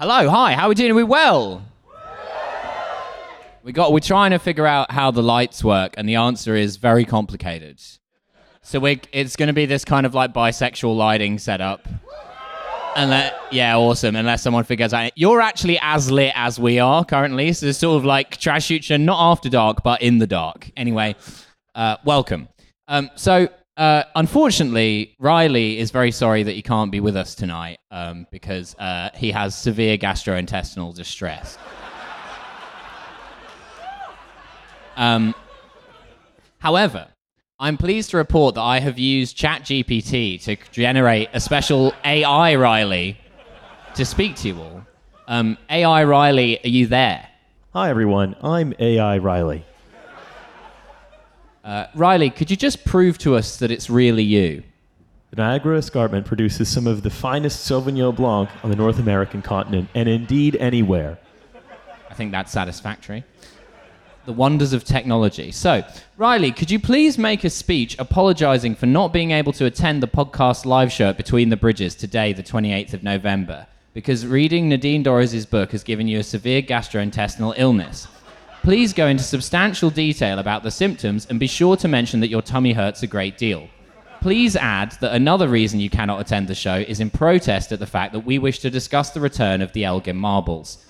Hello, hi, how are we doing? Are we well? We got we're trying to figure out how the lights work, and the answer is very complicated. So we it's gonna be this kind of like bisexual lighting setup. That, yeah, awesome. Unless someone figures out, you're actually as lit as we are currently. So it's sort of like Trash Future, not after dark, but in the dark. Anyway, uh, welcome. Um, so uh, unfortunately, Riley is very sorry that he can't be with us tonight um, because uh, he has severe gastrointestinal distress. Um, however, I'm pleased to report that I have used ChatGPT to generate a special AI Riley to speak to you all. Um, AI Riley, are you there? Hi, everyone. I'm AI Riley. Uh, Riley, could you just prove to us that it's really you? The Niagara Escarpment produces some of the finest Sauvignon Blanc on the North American continent, and indeed anywhere. I think that's satisfactory. The wonders of technology. So, Riley, could you please make a speech apologizing for not being able to attend the podcast live show at Between the Bridges today, the 28th of November? Because reading Nadine Dorries' book has given you a severe gastrointestinal illness. Please go into substantial detail about the symptoms and be sure to mention that your tummy hurts a great deal. Please add that another reason you cannot attend the show is in protest at the fact that we wish to discuss the return of the Elgin marbles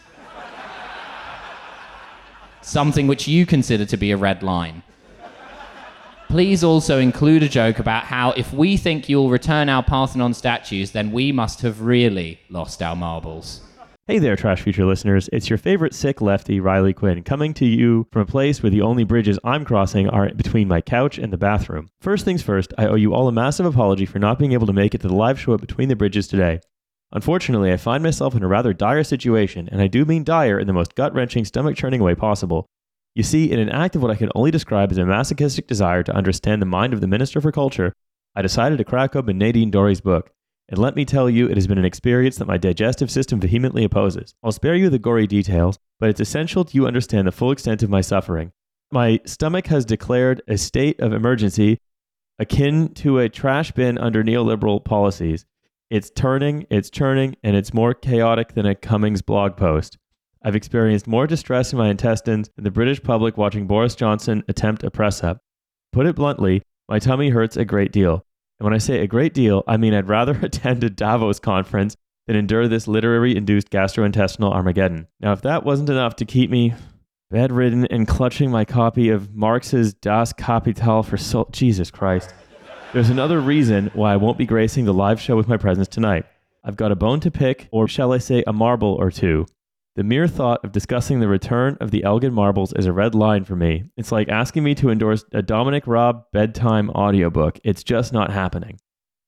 something which you consider to be a red line. Please also include a joke about how if we think you'll return our Parthenon statues, then we must have really lost our marbles. Hey there, Trash Future listeners. It's your favorite sick lefty, Riley Quinn, coming to you from a place where the only bridges I'm crossing are between my couch and the bathroom. First things first, I owe you all a massive apology for not being able to make it to the live show at Between the Bridges today. Unfortunately, I find myself in a rather dire situation, and I do mean dire in the most gut wrenching, stomach churning way possible. You see, in an act of what I can only describe as a masochistic desire to understand the mind of the Minister for Culture, I decided to crack open Nadine Dorries' book. And let me tell you, it has been an experience that my digestive system vehemently opposes. I'll spare you the gory details, but it's essential you understand the full extent of my suffering. My stomach has declared a state of emergency akin to a trash bin under neoliberal policies. It's turning, it's churning, and it's more chaotic than a Cummings blog post. I've experienced more distress in my intestines than the British public watching Boris Johnson attempt a press up. Put it bluntly, my tummy hurts a great deal. And when I say a great deal, I mean I'd rather attend a Davos conference than endure this literary induced gastrointestinal Armageddon. Now, if that wasn't enough to keep me bedridden and clutching my copy of Marx's Das Kapital for Jesus Christ. There's another reason why I won't be gracing the live show with my presence tonight. I've got a bone to pick, or shall I say, a marble or two. The mere thought of discussing the return of the Elgin marbles is a red line for me. It's like asking me to endorse a Dominic Raab bedtime audiobook. It's just not happening.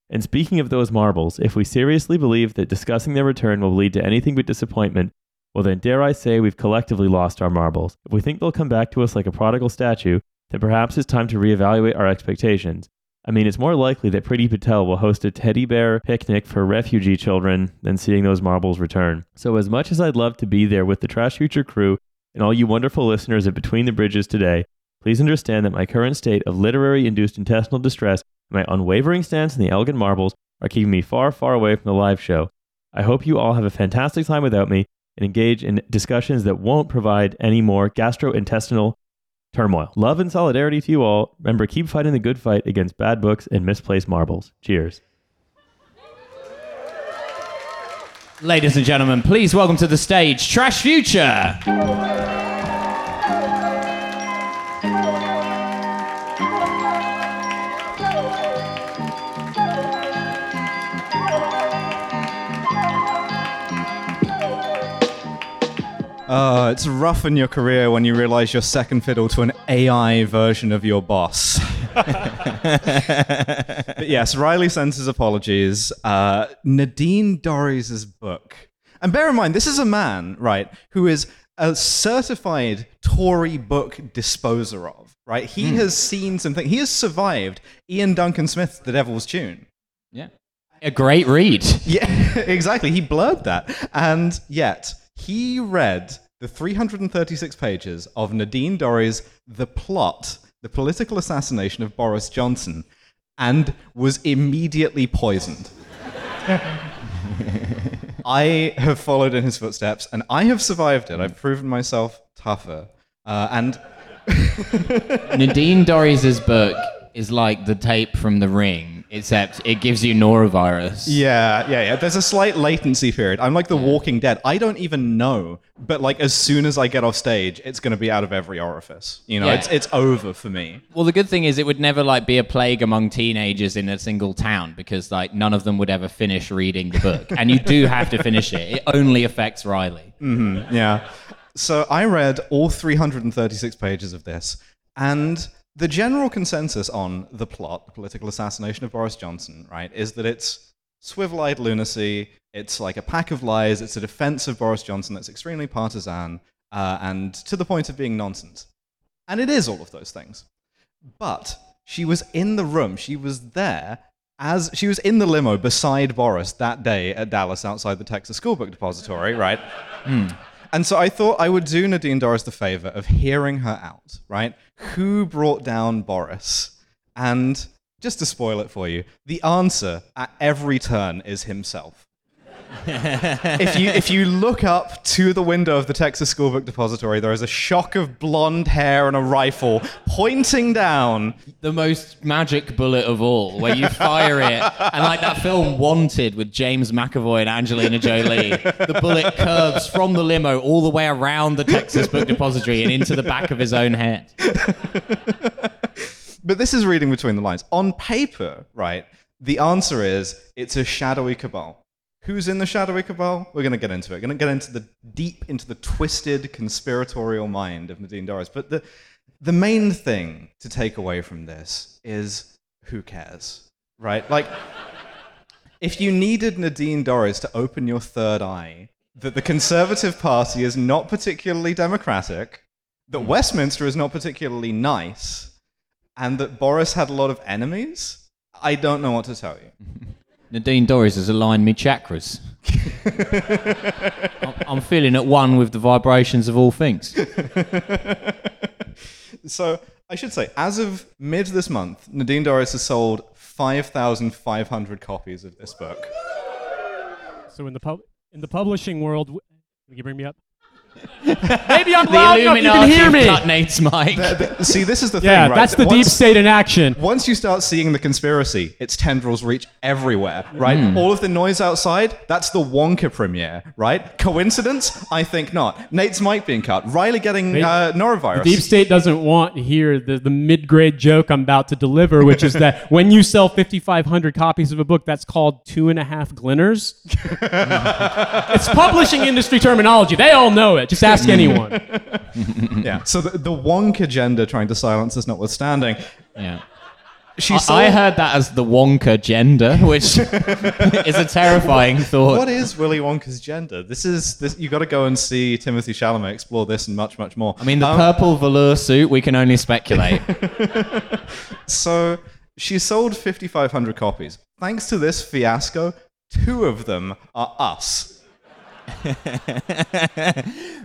And speaking of those marbles, if we seriously believe that discussing their return will lead to anything but disappointment, well, then dare I say we've collectively lost our marbles. If we think they'll come back to us like a prodigal statue, then perhaps it's time to reevaluate our expectations. I mean, it's more likely that Priti Patel will host a teddy bear picnic for refugee children than seeing those marbles return. So, as much as I'd love to be there with the Trash Future crew and all you wonderful listeners at Between the Bridges today, please understand that my current state of literary induced intestinal distress and my unwavering stance in the Elgin marbles are keeping me far, far away from the live show. I hope you all have a fantastic time without me and engage in discussions that won't provide any more gastrointestinal turmoil. Love and solidarity to you all. Remember, keep fighting the good fight against bad books and misplaced marbles. Cheers. Ladies and gentlemen, please welcome to the stage Trash Future. Uh, it's rough in your career when you realize you're second fiddle to an AI version of your boss. but yes, Riley sends his apologies. Uh, Nadine Dorries' book. And bear in mind, this is a man, right, who is a certified Tory book disposer of, right? He has seen something. He has survived Iain Duncan Smith's The Devil's Tune. Yeah. A great read. Yeah, exactly. He blurred that. And yet, he read the 336 pages of Nadine Dorries' The Plot, the political assassination of Boris Johnson, and was immediately poisoned. I have followed in his footsteps, and I have survived it. I've proven myself tougher. Uh, and Nadine Dorries' book is like the tape from The Ring, except it gives you norovirus. yeah, yeah, yeah. There's a slight latency period. I'm like The Walking Dead. I don't even know, but like as soon as I get off stage, it's going to be out of every orifice. You know, Yeah. it's it's over for me. Well, the good thing is it would never like be a plague among teenagers in a single town because like none of them would ever finish reading the book, and you do have to finish it. It only affects Riley. Mm-hmm. Yeah. So I read all 336 pages of this, and the general consensus on the plot, the political assassination of Boris Johnson, right, is that it's swivel eyed lunacy, it's like a pack of lies, it's a defense of Boris Johnson that's extremely partisan uh, and to the point of being nonsense. And it is all of those things. But she was in the room, she was there. As she was in the limo beside Boris that day at Dallas outside the Texas School Book Depository, right? And so I thought I would do Nadine Dorries the favor of hearing her out, right? Who brought down Boris? And just to spoil it for you, the answer at every turn is himself. If you if you look up to the window of the Texas School Book Depository, there is a shock of blonde hair and a rifle pointing down. The most magic bullet of all, where you fire it, and like that film Wanted with James McAvoy and Angelina Jolie, the bullet curves from the limo all the way around the Texas Book Depository and into the back of his own head. But this is reading between the lines. On paper, right, the answer is it's a shadowy cabal. Who's in the shadowy cabal? We're going to get into it. We're going to get into the deep into the twisted conspiratorial mind of Nadine Dorries. But the the main thing to take away from this is who cares, right? Like if you needed Nadine Dorries to open your third eye, that the Conservative Party is not particularly democratic, that hmm. Westminster is not particularly nice, and that Boris had a lot of enemies, I don't know what to tell you. Nadine Dorries has aligned me chakras. I'm- I'm feeling at one with the vibrations of all things. So I should say, as of mid this month, Nadine Dorries has sold 5,500 copies of this book. So in the pub in the publishing world, w- can you bring me up? Maybe I'm The loud enough you can Illuminati hear me. cut Nate's mic. See, this is the Yeah, thing, right? that's the deep Once- state in action. Once you start seeing the conspiracy, its tendrils reach everywhere, right? Hmm. All of the noise outside, that's the Wonka premiere, right? Coincidence? I think not. Nate's mic being cut. Riley getting Nate- uh, norovirus. Deep state doesn't want to hear the, the mid grade joke I'm about to deliver, which is that when you sell 5,500 copies of a book, that's called two and a half glinners. it's publishing industry terminology. They all know it. Just ask anyone. yeah. So the, the Wonk agenda trying to silence us notwithstanding, Yeah. she I, sold... I heard that as the Wonka gender, which is a terrifying thought. What is Willy Wonka's gender? This is this. You got to go and see Timothée Chalamet explore this and much, much more. I mean, the Um, purple velour suit, we can only speculate. So she sold 5,500 copies. Thanks to this fiasco, two of them are us.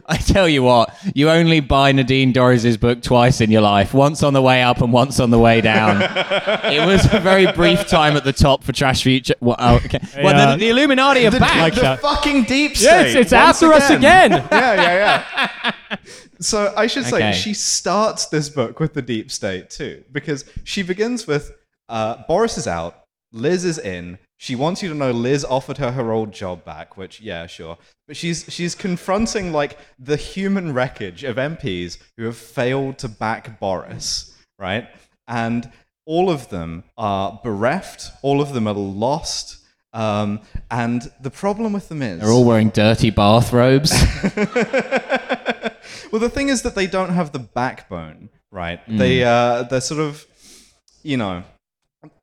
I tell you what, you only buy Nadine Dorries' book twice in your life, once on the way up and once on the way down. it was a very brief time at the top for Trash Future. Well, oh, okay. well the, the Illuminati are The, back. Like the that. fucking deep state. Yeah, it's, it's once after us again. yeah, yeah, yeah. So I should say Okay. she starts this book with the deep state too, because she begins with uh, Boris is out, Liz is in. She wants you to know Liz offered her her old job back, which yeah, sure. But she's she's confronting like the human wreckage of MPs who have failed to back Boris, right? And all of them are bereft. All of them are lost. Um, and the problem with them is They're all wearing dirty bathrobes. well, the thing is that they don't have the backbone, right? Hmm. They uh, they're sort of, you know,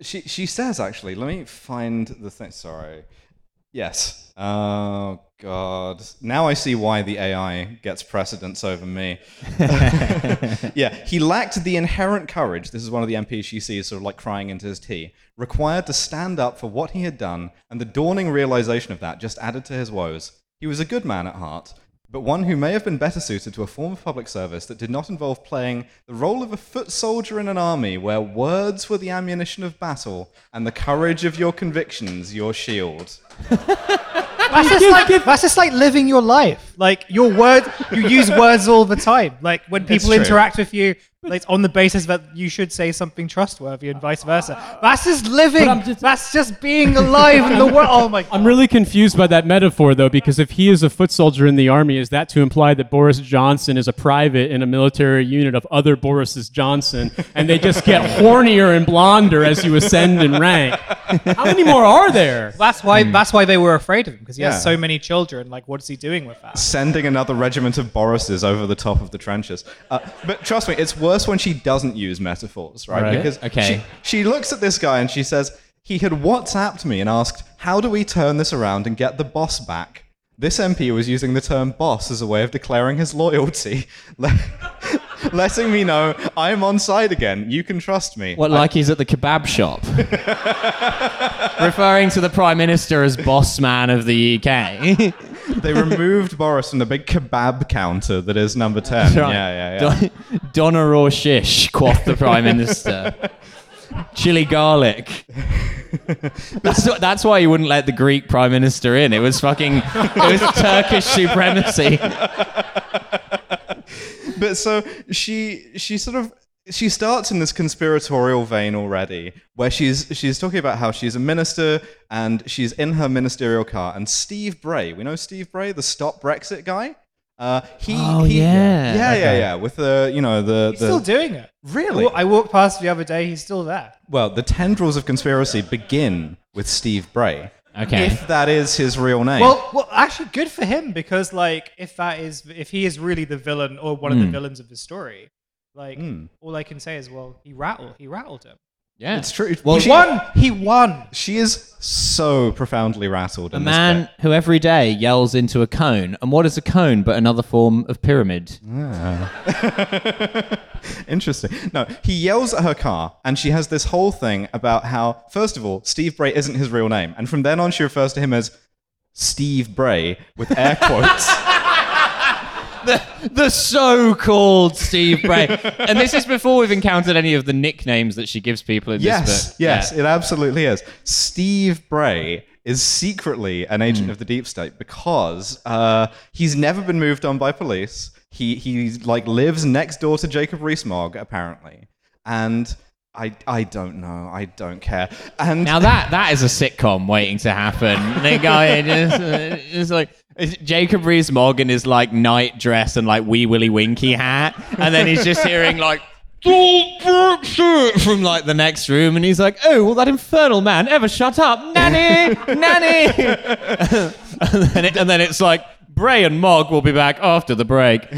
she she says actually. Let me find the thing. Sorry. Yes. Oh God. Now I see why the AI gets precedence over me. yeah, he lacked the inherent courage. This is one of the MPs she sees sort of like crying into his tea, required to stand up for what he had done, and the dawning realization of that just added to his woes. He was a good man at heart, but one who may have been better suited to a form of public service that did not involve playing the role of a foot soldier in an army where words were the ammunition of battle and the courage of your convictions your shield. That's just like that's just like living your life. Like your word, you use words all the time. Like when people true. interact with you, like on the basis that you should say something trustworthy and vice versa. That's just living. Just- that's just being alive in the world. Oh my! God. I'm really confused by that metaphor, though, because if he is a foot soldier in the army, is that to imply that Boris Johnson is a private in a military unit of other Borises Johnson, and they just get hornier and blonder as you ascend in rank? How many more are there? That's why. Hmm. That's why they were afraid of him because he Yeah. has so many children. Like, what is he doing with that? Sending another regiment of Borises over the top of the trenches. Uh, but trust me, it's worse when she doesn't use metaphors, right? Right. Because Okay. she, she looks at this guy and she says, he had WhatsApped me and asked, how do we turn this around and get the boss back? This MP was using the term boss as a way of declaring his loyalty, le- letting me know I'm on side again. You can trust me. What, like he's at the kebab shop? Referring to the Prime Minister as boss man of the UK. They removed Boris from the big kebab counter that is number 10. Right. Yeah, yeah, yeah. Don- doner or shish, quoth the Prime Minister. Chili garlic. That's, what- that's why you wouldn't let the Greek Prime Minister in. It was fucking, it was Turkish supremacy. But so she she sort of she starts in this conspiratorial vein already where she's she's talking about how she's a minister and she's in her ministerial car and Steve Bray we know Steve Bray the stop Brexit guy uh he Oh, he, yeah. yeah yeah yeah with the you know the He's the still doing it. Really? I walked past the other day. He's still there. well the tendrils of conspiracy begin with Steve Bray Okay. if that is his real name Well, well, actually, good for him because, like, if that is, if he is really the villain or one of the villains of the story, like, Hmm. all I can say is, well, he rattled, he rattled him. Yeah. it's true Well, He won. He won. she is so profoundly rattled A in this man bit. who every day yells into a cone. And what is a cone but another form of pyramid? Interesting. No, he yells at her car, and she has this whole thing about how, first of all, Steve Bray isn't his real name, and from then on, she refers to him as Steve Bray with air quotes. The so-called Steve Bray. and this is before we've encountered any of the nicknames that she gives people in yes, this book. yes, Yeah. it absolutely is. Steve Bray is secretly an agent of the deep state because uh, he's never been moved on by police. He he like lives next door to Jacob Rees-Mogg apparently, and. I, I don't know. I don't care. And Now that that is a sitcom waiting to happen. The guy just, uh, just like it's Jacob Rees-Mogg in his like night dress and like wee willy winky hat, and then he's just hearing like. From like the next room, and he's like, "Oh, will that infernal man ever shut up, nanny, nanny?" and, then it, and then it's like, Bray and Mogg will be back after the break.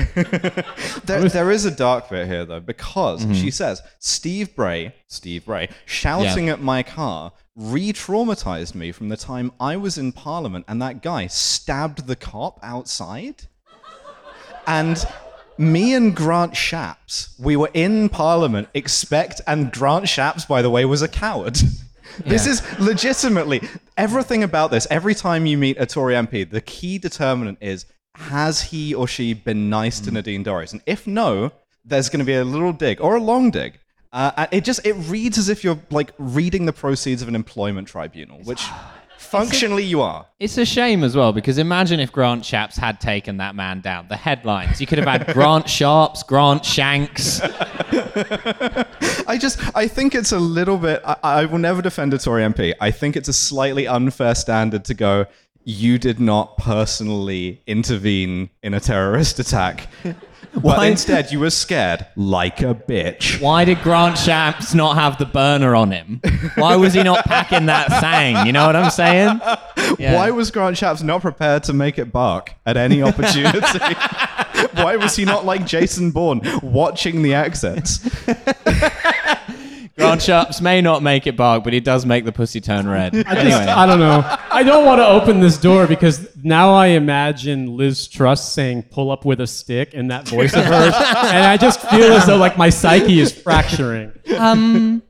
There, there is a dark bit here, though, because mm-hmm. she says Steve Bray, Steve Bray, shouting at my car re-traumatized me from the time I was in Parliament and that guy stabbed the cop outside. And me and Grant Shapps, we were in Parliament. Expect and Grant Shapps, by the way, was a coward. This is legitimately everything about this. Every time you meet a Tory MP, the key determinant is has he or she been nice to Nadine Dorries? And if no, there's going to be a little dig or a long dig. Uh, and it just it reads as if you're like reading the proceeds of an employment tribunal, which functionally you are. It's a shame as well because imagine if Grant Shapps had taken that man down. The headlines you could have had Grant Sharps, Grant Shanks. I just I think it's a little bit. I, I will never defend a Tory MP. I think it's a slightly unfair standard to go. You did not personally intervene in a terrorist attack, but Why- instead you were scared like a bitch. Why did Grant Shapps not have the burner on him? Why was he not packing that thing? You know what I'm saying? Yeah. Why was Grant Shapps not prepared to make it bark at any opportunity? Why was he not like Jason Bourne watching the exits? Grant Shapps may not make it bark, but he does make the pussy turn red. I just, Anyway. I don't know. I don't want to open this door because now I imagine Liz Truss saying "pull up with a stick" in that voice of hers, and I just feel as though like my psyche is fracturing. Um,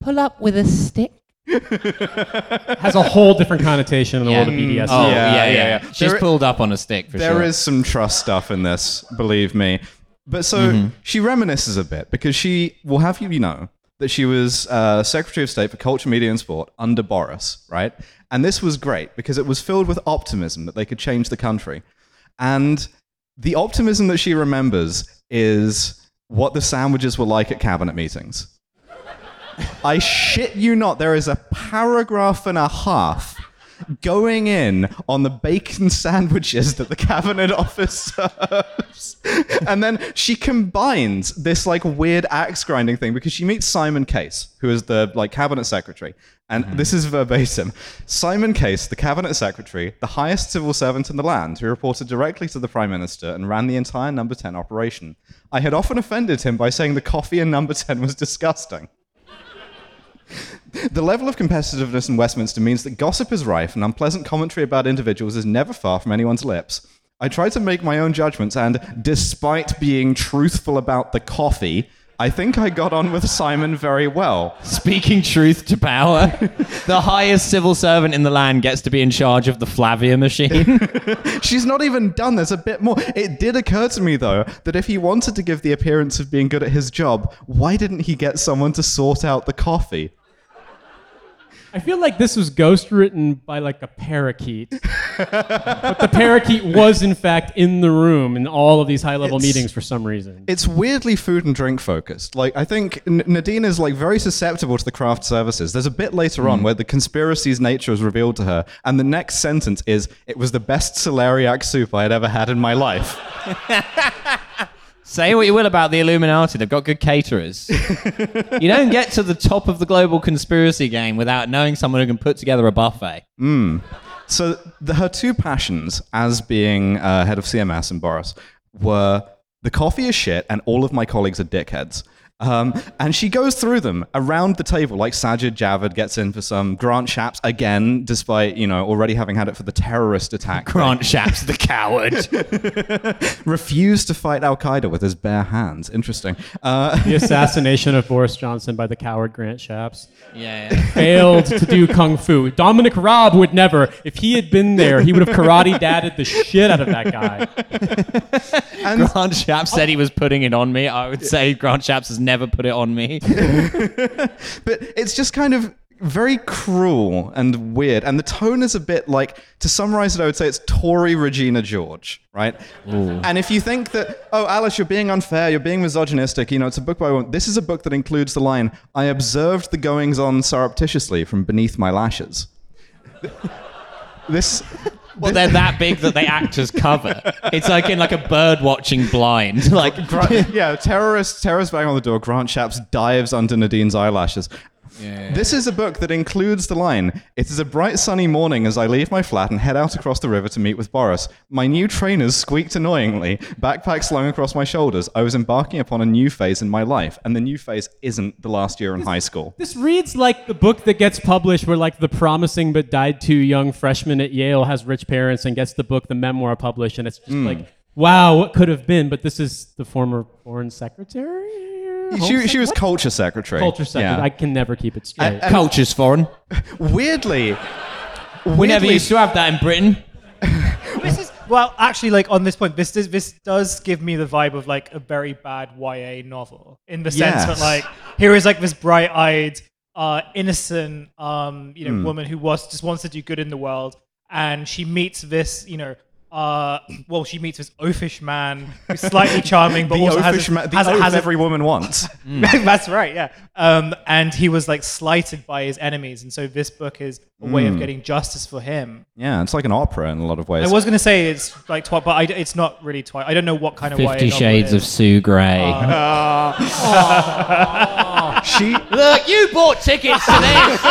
pull up with a stick. Has a whole different connotation in the world of BDSM. Oh, Yeah, yeah, yeah. yeah, yeah. She's There- pulled up on a stick for There sure. is some trust stuff in this, believe me. But so she reminisces a bit because she will have you, you know, that she was uh, Secretary of State for Culture, Media, and Sport under Boris, right? And this was great because it was filled with optimism that they could change the country. And the optimism that she remembers is what the sandwiches were like at cabinet meetings. I shit you not, there is a paragraph and a half going in on the bacon sandwiches that the cabinet office serves. and then she combines this like weird axe grinding thing because she meets Simon Case, who is the like cabinet secretary. And mm-hmm. this is verbatim. Simon Case, the cabinet secretary, the highest civil servant in the land, who reported directly to the prime minister and ran the entire number 10 operation. I had often offended him by saying the coffee in number 10 was disgusting. The level of competitiveness in Westminster means that gossip is rife and unpleasant commentary about individuals is never far from anyone's lips. I try to make my own judgments, and despite being truthful about the coffee, I think I got on with Simon very well. Speaking truth to power, the highest civil servant in the land gets to be in charge of the Flavia machine. She's not even done. There's a bit more. It did occur to me, though, that if he wanted to give the appearance of being good at his job, why didn't he get someone to sort out the coffee? I feel like this was ghost written by like a parakeet. but the parakeet was in fact in the room in all of these high level It's- meetings for some reason. It's weirdly food and drink focused. Like I think N- Nadine is like very susceptible to the craft services. There's a bit later on hmm. where the conspiracy's nature is revealed to her, and the next sentence is, "It was the best celeriac soup I had ever had in my life." Say what you will about the Illuminati, they've got good caterers. you don't get to the top of the global conspiracy game without knowing someone who can put together a buffet. So the, her two passions as being uh, head of CMS and Boris were the coffee is shit and all of my colleagues are dickheads. Um, and she goes through them around the table, like Sajid Javid gets in for some. Grant Shapps, again, despite, you know, already having had it for the terrorist attack. Grant Shapps, the coward. refused to fight Al Qaeda with his bare hands. Interesting. Uh, the assassination of Boris Johnson by the coward Grant Shapps. yeah, yeah. Failed to do kung fu. Dominic Raab would never. If he had been there, he would have karate dadded the shit out of that guy. Grant Shapps said he was putting it on me. I would say Grant Shapps has never put it on me. but it's just kind of very cruel and weird. And the tone is a bit like, to summarize it, I would say it's Tory Regina George, right? And if you think that, oh, Alice, you're being unfair, you're being misogynistic, you know, it's a book by one. This is a book that includes the line, I observed the goings on surreptitiously from beneath my lashes. this. Well, they're that big that they act as cover. It's like in like a bird watching blind. Like yeah, terrorist, terrorist bang on the door. Grant Shapps dives under Nadine's eyelashes. This is a book that includes the line It is a bright sunny morning as I leave my flat and head out across the river to meet with Boris. My new trainers squeaked annoyingly, backpack slung across my shoulders. I was embarking upon a new phase in my life, and the new phase isn't the last year in high school. This reads like the book that gets published where like the promising but died too young freshman at Yale has rich parents and gets the book, the memoir published, and it's just hmm. like, wow, what could have been? But this is the former foreign secretary? She, she was culture secretary. culture secretary. Yeah. I can never keep it straight. culture's foreign. weirdly, We never weirdly- used to have that in Britain. This is well, actually, like on this point, this does this does give me the vibe of like a very bad YA novel in the sense Yes. that like here is like this bright-eyed, uh, innocent, um, you know, Hmm. woman who was just wants to do good in the world, and she meets this, you know. Uh, well, she meets this oafish man who's slightly charming, but the also has, oafish a, ma- the has, a- oath has a- every woman wants. That's right, yeah. Um, and he was like slighted by his enemies, and so this book is a way Hmm. of getting justice for him. yeah, it's like an opera in a lot of ways. I was going to say it's like Twilight, but I, it's not really Twilight. I don't know what kind of Fifty YA novel Shades of is. Sue Gray. she Look, you bought tickets to this.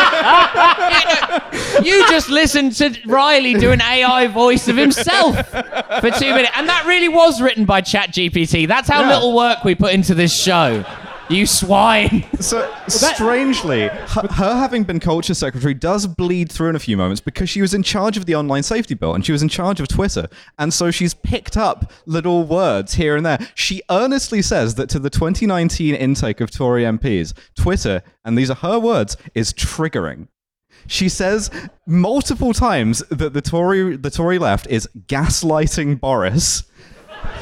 you, know, you just listened to Riley do an AI voice of himself for two minutes, and that really was written by ChatGPT. That's how Yeah. little work we put into this show. You swine. So strangely, her, her having been culture secretary does bleed through in a few moments because she was in charge of the online safety bill and she was in charge of Twitter, and so she's picked up little words here and there. She earnestly says that to the 2019 intake of Tory MPs, Twitter, and these are her words, is triggering. She says multiple times that the Tory the Tory left is gaslighting Boris.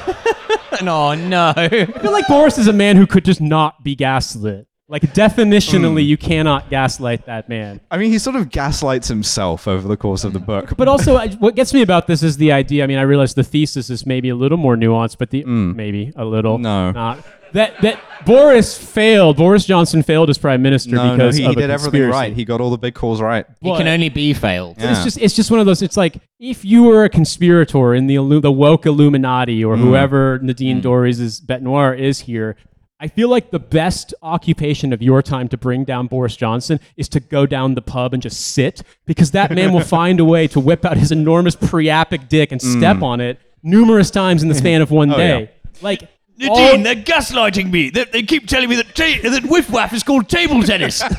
Oh no. I feel like Boris is a man who could just not be gaslit. Like definitionally, you cannot gaslight that man. I mean, he sort of gaslights himself over the course of the book. But also, I- what gets me about this is the idea. I mean, I realize the thesis is maybe a little more nuanced, but the maybe a little Mm. No. not that that Boris failed. Boris Johnson failed as prime minister no, no, because he, of he a did everything conspiracy. right. He got all the big calls right. He can only be failed. Yeah. It's just it's just one of those. It's like if you were a conspirator in the illu- the woke Illuminati Mm. or whoever Nadine Dorries' bête noire is here. I feel like the best occupation of your time to bring down Boris Johnson is to go down the pub and just sit because that man will find a way to whip out his enormous priapic dick and step on it numerous times in the span of one Oh, day. yeah. Like Nadine, all- they're gaslighting me. They, they keep telling me that, ta- that whiff waff is called table tennis.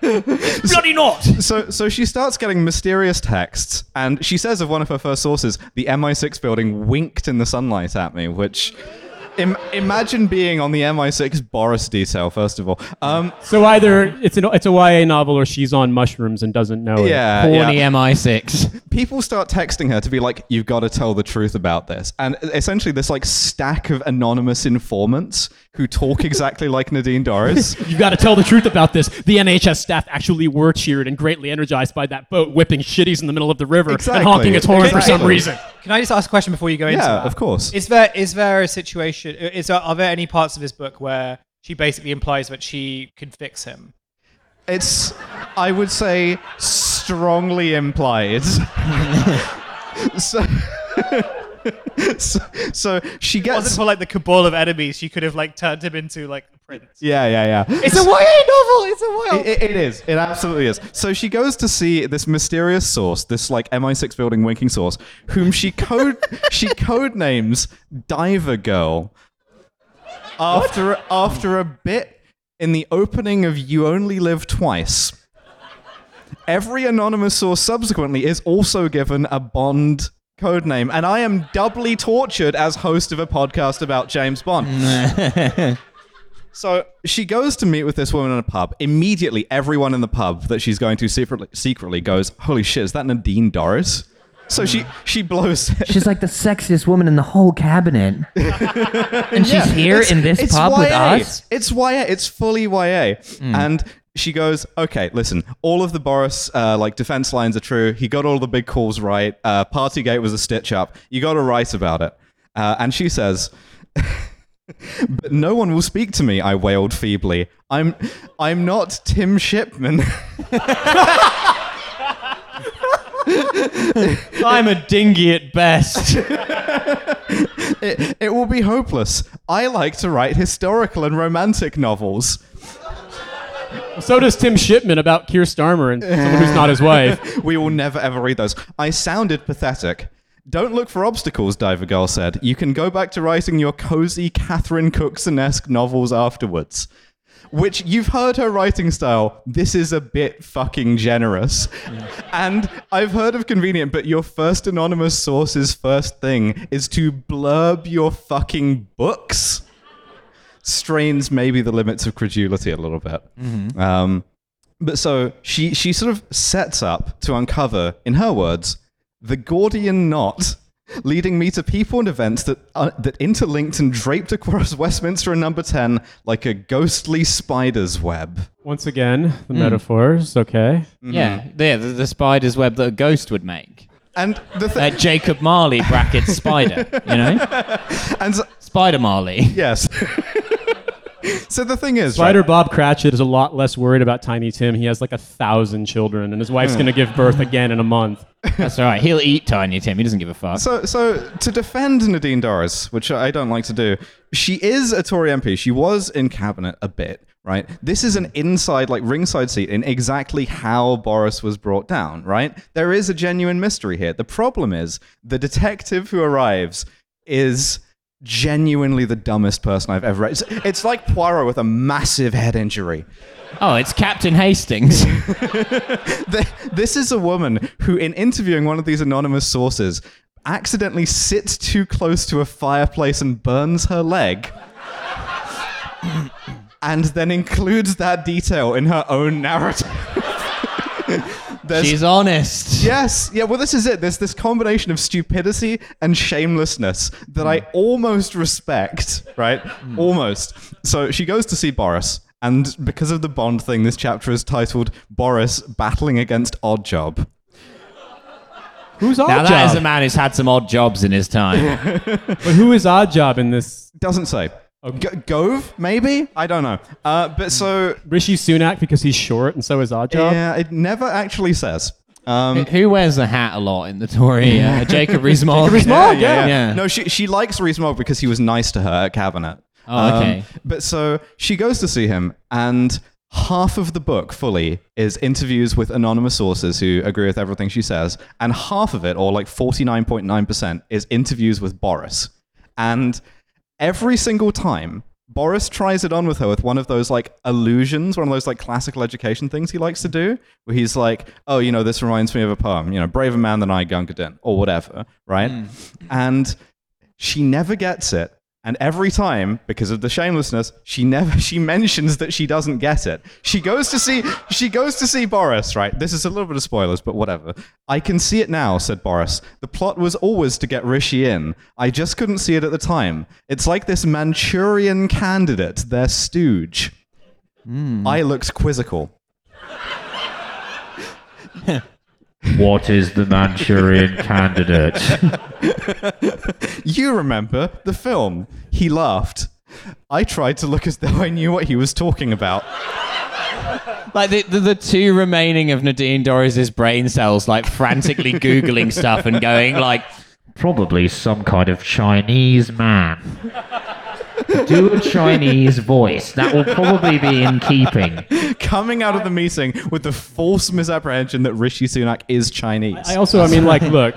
Bloody not. So, so she starts getting mysterious texts, and she says of one of her first sources, the MI6 building winked in the sunlight at me, which. Im- imagine being on the MI6 Boris detail, first of all. Um, so either it's an it's a YA novel or she's on mushrooms and doesn't know it. yeah, Horny yeah. MI6. people start texting her to be like, "You've got to tell the truth about this," and essentially, this like stack of anonymous informants who talk exactly like Nadine Dorries. You've got to tell the truth about this. The NHS staff actually were cheered and greatly energized by that boat whipping shitties in the middle of the river Exactly. and honking its horn for some Exactly. reason. Can I just ask a question before you go into yeah, that? of course. Is there is there a situation? Is there, are there any parts of this book where she basically implies that she can fix him? It's, I would say, strongly implied. so, so, so she It wasn't for like the cabal of enemies. She could have like turned him into like prince. Yeah, yeah, yeah. It's a YA novel. It's a YA. It, it- is. It absolutely is. So she goes to see this mysterious source, this like MI6 building winking source, whom she code she code names Diver Girl. After after a bit in the opening of You Only Live Twice. Every anonymous source subsequently is also given a Bond code name, and I am doubly tortured as host of a podcast about James Bond. So she goes to meet with this woman in a pub. Immediately, everyone in the pub that she's going to secretly, secretly goes, "Holy shit, is that Nadine Dorries?" So she she blows. She's like the sexiest woman in the whole cabinet. and she's Yeah, here in this pub with us. It's YA. It's fully YA. And she goes, "Okay, listen. All of the Boris uh, like defense lines are true. He got all the big calls right. Uh, Partygate was a stitch up. You got to write about it." Uh, and she says. But no one will speak to me, I wailed feebly. I'm I'm not Tim Shipman. I'm a dinghy at best. it, it will be hopeless. I like to write historical and romantic novels. So does Tim Shipman about Keir Starmer and someone who's not his wife. We will never ever read those. I sounded pathetic. Don't look for obstacles, Diver Girl said. You can go back to writing your cozy Catherine Cookson-esque novels afterwards. Which you've heard her writing style. This is a bit fucking generous. And I've heard of convenient, but your first anonymous source's first thing is to blurb your fucking books. Strains maybe the limits of credulity a little bit. Um, but so she she sort of sets up to uncover, in her words, the Gordian knot leading me to people and events that uh, that interlinked and draped across Westminster and Number Ten like a ghostly spider's web. Once again, the metaphors, okay. Yeah, yeah, the, the spider's web that a ghost would make. And the thing, Like Jacob Marley brackets spider, you know? and so, Spider Marley. yes. so the thing is, Spider right, Bob Cratchit is a lot less worried about Tiny Tim. He has like a thousand children, and his wife's going to give birth again in a month. That's all right. He'll eat Tiny Tim. He doesn't give a fuck. So, so to defend Nadine Dorries, which I don't like to do, she is a Tory MP. She was in cabinet a bit, right? This is an inside, like ringside seat in exactly how Boris was brought down, right? There is a genuine mystery here. The problem is the detective who arrives is genuinely the dumbest person I've ever read. It's, it's like Poirot with a massive head injury. Oh, it's Captain Hastings. The- this is a woman who, in interviewing one of these anonymous sources, accidentally sits too close to a fireplace and burns her leg. and then includes that detail in her own narrative. there's She's honest. Yes, yeah. Well, this is it. There's this combination of stupidity and shamelessness that I hmm. almost respect. Right, hmm. almost. So she goes to see Boris, and because of the Bond thing, this chapter is titled "Boris Battling Against Odd Job." Who's odd Now job? that is a man who's had some odd jobs in his time. but who is odd job in this? Doesn't say. G- Gove, maybe? I don't know. Uh, but so Rishi Sunak because he's short and so is odd job. yeah, it never actually says. Um, who wears the hat a lot in the Tory? Uh, Jacob Rees-Mogg. Rees-Mogg, yeah, yeah. Yeah. No, she she likes Rees-Mogg because he was nice to her at cabinet. Oh, okay. Um, but so she goes to see him, and half of the book fully is interviews with anonymous sources who agree with everything she says, and half of it, or like forty nine point nine percent, is interviews with Boris. And every single time. Boris tries it on with her with one of those like illusions, one of those like classical education things he likes to do, where he's like, "Oh, you know, this reminds me of a poem, you know, braver man than I, Gunga Din, or whatever, right?" Hmm. And she never gets it and every time because of the shamelessness she never she mentions that she doesn't get it. She goes to see she goes to see boris right? This is a little bit of spoilers but whatever. I can see it now said boris. The plot was always to get rishi in. I just couldn't see it at the time. It's like this manchurian candidate their stooge. Hmm. I looked quizzical What is the Manchurian candidate? you remember the film he laughed i tried to look as though i knew what he was talking about Like the, the, the two remaining of Nadine Dorries' brain cells, like frantically Googling stuff and going like, Probably some kind of Chinese man. Do a Chinese voice. That will probably be in keeping. coming out of the meeting with the false misapprehension that Rishi Sunak is Chinese. I also, I mean, like, look,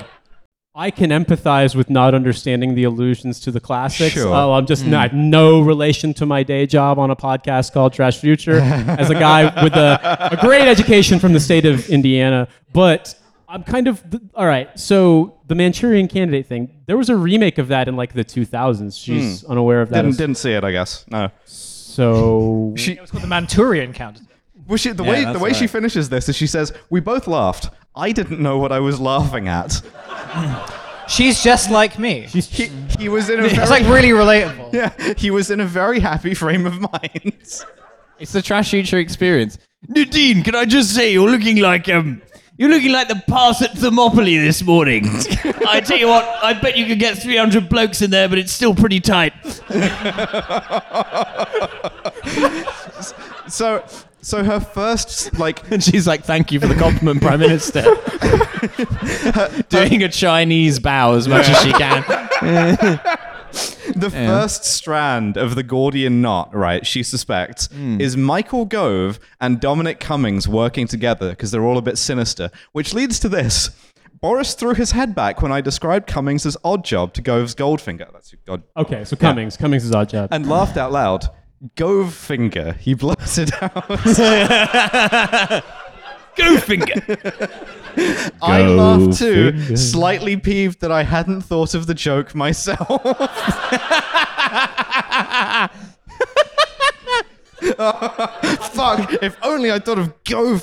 I can empathize with not understanding the allusions to the classics. Sure. Oh, I'm just mm. I have no relation to my day job on a podcast called Trash Future as a guy with a, a great education from the state of Indiana. But I'm kind of all right. So the Manchurian Candidate thing, there was a remake of that in like the 2000s. She's unaware of that. didn't as- didn't see it, I guess. No. so She It was called the Manchurian Candidate. well, she, the Yeah, way the that's way she right. finishes this is she says, "We both laughed. I didn't know what I was laughing at." She's just like me. He, he was in a very It's like really relatable. yeah, he was in a very happy frame of mind. it's the Trash Future experience. Nadine, can I just say, you're looking like, um, you're looking like the pass at Thermopylae this morning. I tell you what, I bet you could get 300 blokes in there, but it's still pretty tight. So so her first like And she's like, thank you for the compliment, Prime Minister. Doing a Chinese bow as much as she can. The first strand of the Gordian knot, right? She suspects hmm. is Michael Gove and Dominic Cummings working together because they're all a bit sinister, which leads to this. Boris threw his head back when I described Cummings as odd job to Gove's Goldfinger. That's God. okay, so Cummings, Cummings is odd job. And laughed out loud. Gove finger. He blurted out. Go finger. I laughed too, slightly peeved that I hadn't thought of the joke myself. Fuck! If only I thought of Go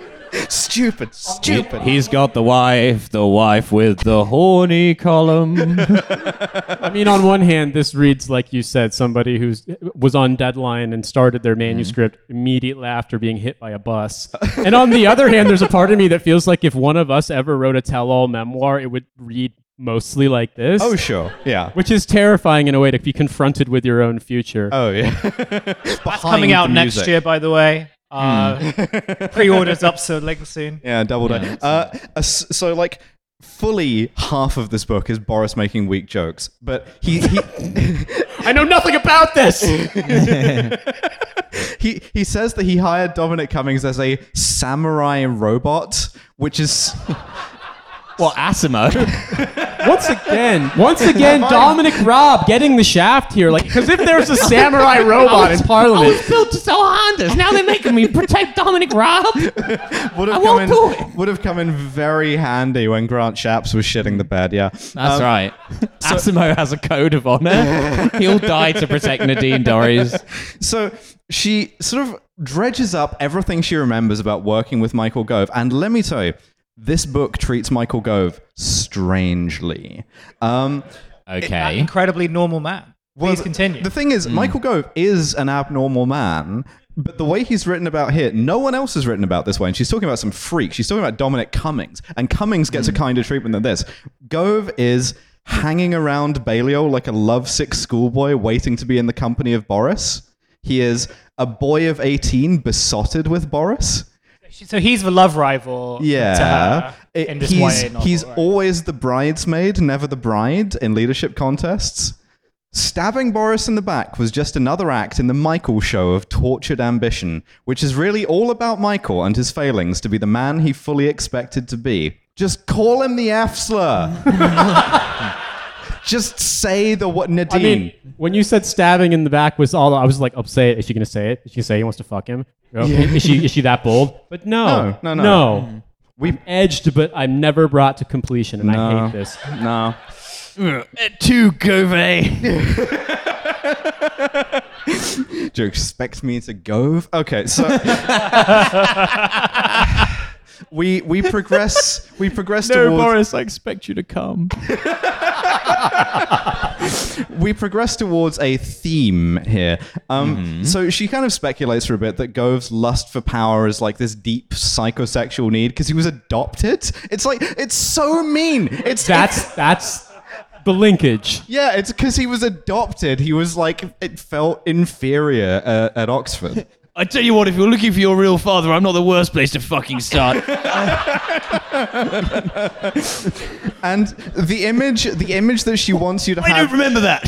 finger. stupid, stupid. He's got the wife, the wife with the horny column. I mean, on one hand, this reads like you said, somebody who was on deadline and started their manuscript mm-hmm. immediately after being hit by a bus. and on the other hand, there's a part of me that feels like if one of us ever wrote a tell-all memoir, it would read mostly like this. Oh sure, yeah. which is terrifying in a way to be confronted with your own future. Oh yeah. That's coming out next year, by the way. Uh, Pre-orders up so like soon. Yeah, double day. Uh, a s- so like fully half of this book is Boris making weak jokes, but he he I know nothing about this. he he says that he hired Dominic Cummings as a samurai robot, which is what, Asimo? once again, once again, Dominic Raab getting the shaft here. Like, because if there's a samurai robot in Parliament, built to sell Hondas. Now they're making me protect Dominic Raab. would have I come won't in do it. would have come in very handy when Grant Shapps was shitting the bed. Yeah, That's Um, right. Asimo has a code of honor. He'll die to protect Nadine Dorries. So she sort of dredges up everything she remembers about working with Michael Gove. And let me tell you, this book treats Michael Gove strangely. Um, Okay. Incredibly normal man. well, Please continue. The thing is, Michael Gove is an abnormal man. But the way he's written about here, no one else has written about this way. And she's talking about some freak. She's talking about Dominic Cummings. And Cummings gets a kind of treatment than this. Gove is hanging around Balliol like a lovesick schoolboy waiting to be in the company of Boris. He is a boy of 18 besotted with Boris. So he's the love rival. to Yeah. her It- in this he's YA novel, he's right? always the bridesmaid, never the bride in leadership contests. Stabbing Boris in the back was just another act in the Michael show of tortured ambition, which is really all about Michael and his failings to be the man he fully expected to be. Just call him the F slur. just say the what Nadine. I mean, when you said stabbing in the back was all, I was like, oh, say it. Is she gonna say it? Is she gonna say he wants to fuck him? Oh, Is she is she that bold? But no, No, no, no. no. Mm-hmm. We- I'm edged, but I'm never brought to completion, and I No. hate this. no. Two Gove. Do you expect me to go? Okay, so we we progress we progress towards I expect you to come. we progress towards a theme here. Um, So she kind of speculates for a bit that Gove's lust for power is like this deep psychosexual need because he was adopted. It's like it's so mean. It's That's that's the linkage. yeah. It's because he was adopted. He was like it felt inferior uh, at Oxford. I tell you what, if you're looking for your real father, I'm not the worst place to fucking start. And the image, the image that she wants you to have I have, don't remember that.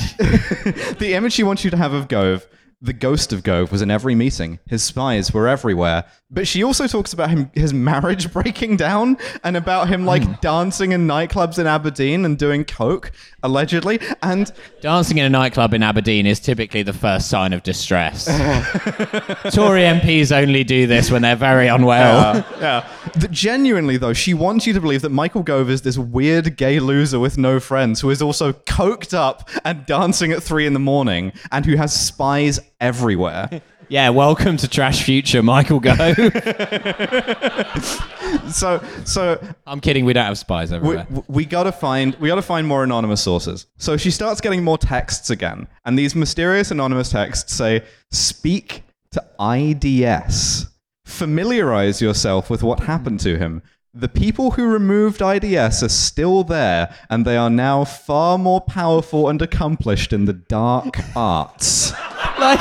the image she wants you to have of Gove, the ghost of Gove, was in every meeting. His spies were everywhere. But she also talks about him, his marriage breaking down, and about him like hmm. dancing in nightclubs in Aberdeen and doing coke, allegedly. And Dancing in a nightclub in Aberdeen is typically the first sign of distress. Tory MPs only do this when they're very unwell. yeah, Th- genuinely though, she wants you to believe that Michael Gove is this weird gay loser with no friends who is also coked up and dancing at three in the morning, and who has spies everywhere. Yeah, welcome to Trash Future, Michael Go. so, so I'm kidding, we don't have spies we, everywhere. we gotta find we gotta find more anonymous sources. So she starts getting more texts again, and these mysterious anonymous texts say, "Speak to IDS. Familiarize yourself with what happened to him." The people who removed IDS are still there, and they are now far more powerful and accomplished in the dark arts. like,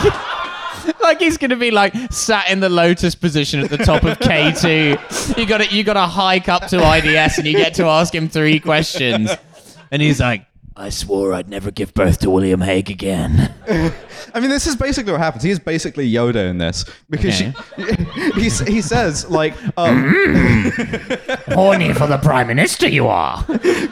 like he's gonna be like sat in the lotus position at the top of K2. You got to You got to hike up to IDS, and you get to ask him three questions, and he's like, I swore I'd never give birth to William Hague again. I mean, this is basically what happens. He is basically Yoda in this because she, he, he says like, um, Horny for the Prime Minister, you are.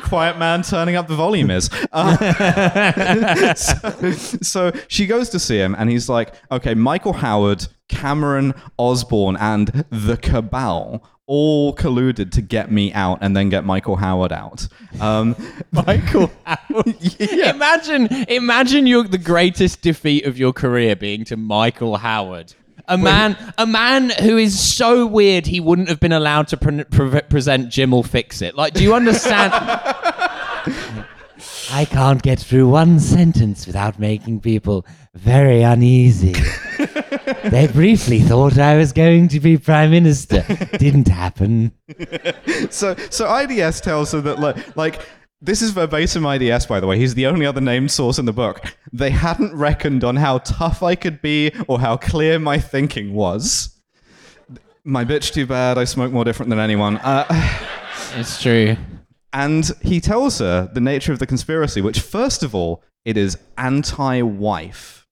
quiet man turning up the volume is. Uh, so, so she goes to see him, and he's like, okay, Michael Howard, Cameron Osborne, and the Cabal all colluded to get me out and then get Michael Howard out. Um, Michael Howard. Imagine, imagine your the greatest defeat of your career being to Michael Howard. A man, a man who is so weird he wouldn't have been allowed to pre- pre- present Jim will fix it. Like, do you understand? I can't get through one sentence without making people very uneasy. they briefly thought I was going to be prime minister. Didn't happen. so, so IDS tells her that like, like this is verbatim IDS, by the way. He's the only other named source in the book. They hadn't reckoned on how tough I could be or how clear my thinking was. My bitch, too bad. I smoke more different than anyone. Uh, it's true. and he tells her the nature of the conspiracy, which, first of all, it is anti-wife,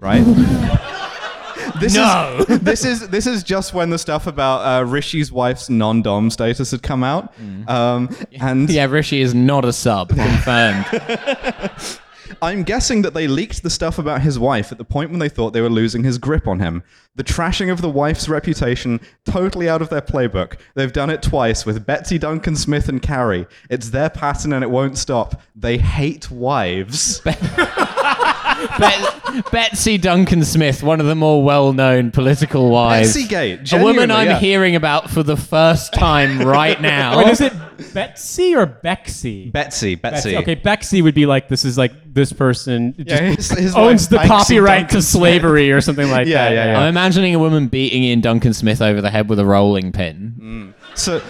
right? This No. is this is this is just when the stuff about uh, Rishi's wife's non-dom status had come out, um, and Yeah, Rishi is not a sub. Confirmed. I'm guessing that they leaked the stuff about his wife at the point when they thought they were losing his grip on him. The trashing of the wife's reputation, totally out of their playbook. They've done it twice with Betsy Duncan Smith and Carrie. It's their pattern and it won't stop. They hate wives. Bet- Betsy Duncan Smith, one of the more well-known political wives. Betsy Gate, a woman I'm yeah. hearing about for the first time right now. Wait, is it Betsy or Bexy? Betsy, Betsy. Okay, Bexy would be like this is like this person just Yeah, his, his owns the Banksy copyright Duncan to slavery or something like Yeah, that. yeah, yeah. I'm imagining a woman beating Iain Duncan Smith over the head with a rolling pin. Mm. So,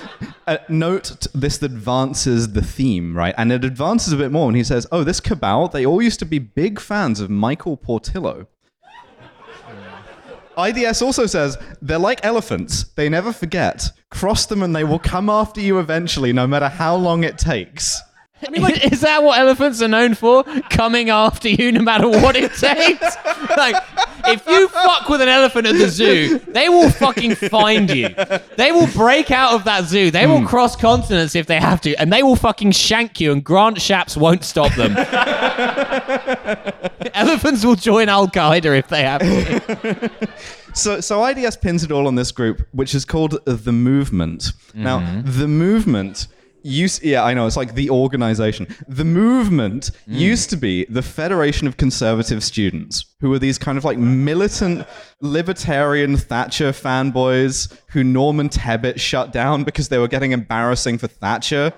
uh, note this advances the theme, right? And it advances a bit more when he says, "Oh, this cabal, they all used to be big fans of Michael Portillo." IDS also says they're like elephants; they never forget. Cross them, and they will come after you eventually, no matter how long it takes. I mean, like, is that what elephants are known for? Coming after you no matter what it takes? like, if you fuck with an elephant at the zoo, they will fucking find you. They will break out of that zoo. They will hmm. cross continents if they have to, and they will fucking shank you, and Grant Shapps won't stop them. Elephants will join Al Qaeda if they have to. So, so IDS pins it all on this group, which is called the Movement. Now, mm-hmm. the Movement. Used, yeah, I know. It's like the organization. The movement mm. used to be the Federation of Conservative Students, who were these kind of like militant libertarian Thatcher fanboys who Norman Tebbit shut down because they were getting embarrassing for Thatcher.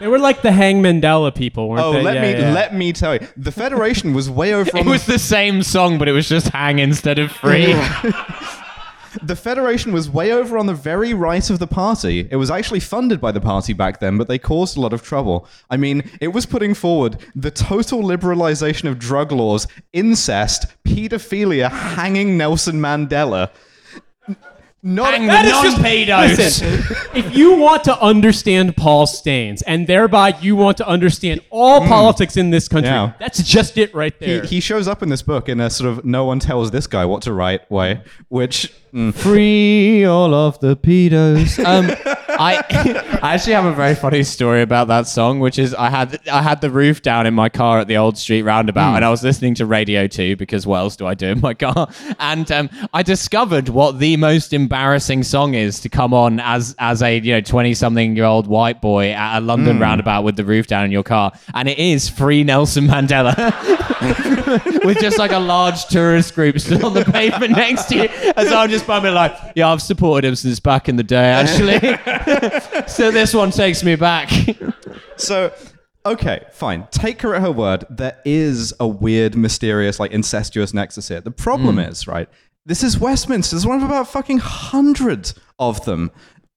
They were like the Hang Mandela people, weren't Oh, they? Oh, let Yeah, me yeah. let me tell you, the Federation was way over It on was the same song, but it was just hang instead of free. The Federation was way over on the very right of the party. It was actually funded by the party back then, but they caused a lot of trouble. I mean, it was putting forward the total liberalization of drug laws, incest, pedophilia, hanging Nelson Mandela. Not Hang That the just- non-pedos. Listen, if you want to understand Paul Staines, and thereby you want to understand all politics in this country, Yeah. that's just it right he, there. he shows up in this book in a sort of no one tells this guy what to write way, which mm, Free all of the pedos. Um, I, I actually have a very funny story about that song, which is I had I had the roof down in my car at the old street roundabout, and I was listening to Radio Two because what else do I do in my car? And um, I discovered what the most embarrassing song is to come on as as a you know twenty something year old white boy at a London hmm. roundabout with the roof down in your car, and it is Free Nelson Mandela. with just like a large tourist group still on the pavement next to you. And so I'm just bumming like, yeah, I've supported him since back in the day, actually. so this one takes me back. So, okay, fine. Take her at her word. There is a weird, mysterious, like incestuous nexus here. The problem hmm. is, right? This is Westminster. There's one of about fucking hundreds of them,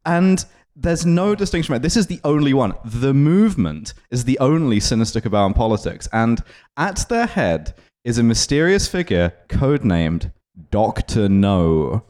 and there's no distinction. Right? This is the only one. The movement is the only sinister cabal in politics, and at their head is a mysterious figure codenamed Doctor No.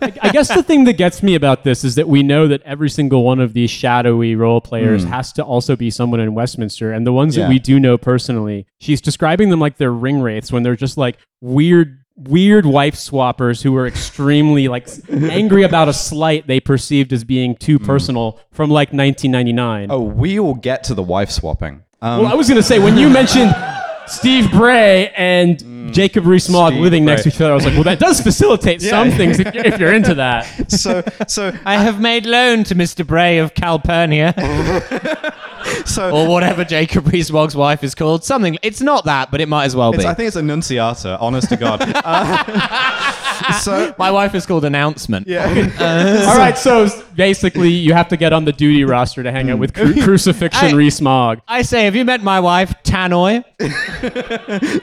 I guess the thing that gets me about this is that we know that every single one of these shadowy role players has to also be someone in Westminster. And the ones Yeah. that we do know personally, she's describing them like they're ring wraiths when they're just like weird, weird wife swappers who are extremely like angry about a slight they perceived as being too personal from like 1999. Oh, we will get to the wife swapping. Um, Well, I was going to say, when you mentioned Steve Bray and Jacob Rees-Mogg Steve living next to each other, I was like, well, that does facilitate some things if you're, if you're into that. so, so, I have made loan to Mr. Bray of Calpurnia, so. or whatever Jacob Rees-Mogg's wife is called. Something. It's not that, but it might as well be. I think it's Annunciata, honest to God. Uh, so, My wife is called Announcement. yeah. All right, so basically, you have to get on the duty roster to hang out with cru- Crucifixion Rees-Mogg. I say, have you met my wife, Tannoy?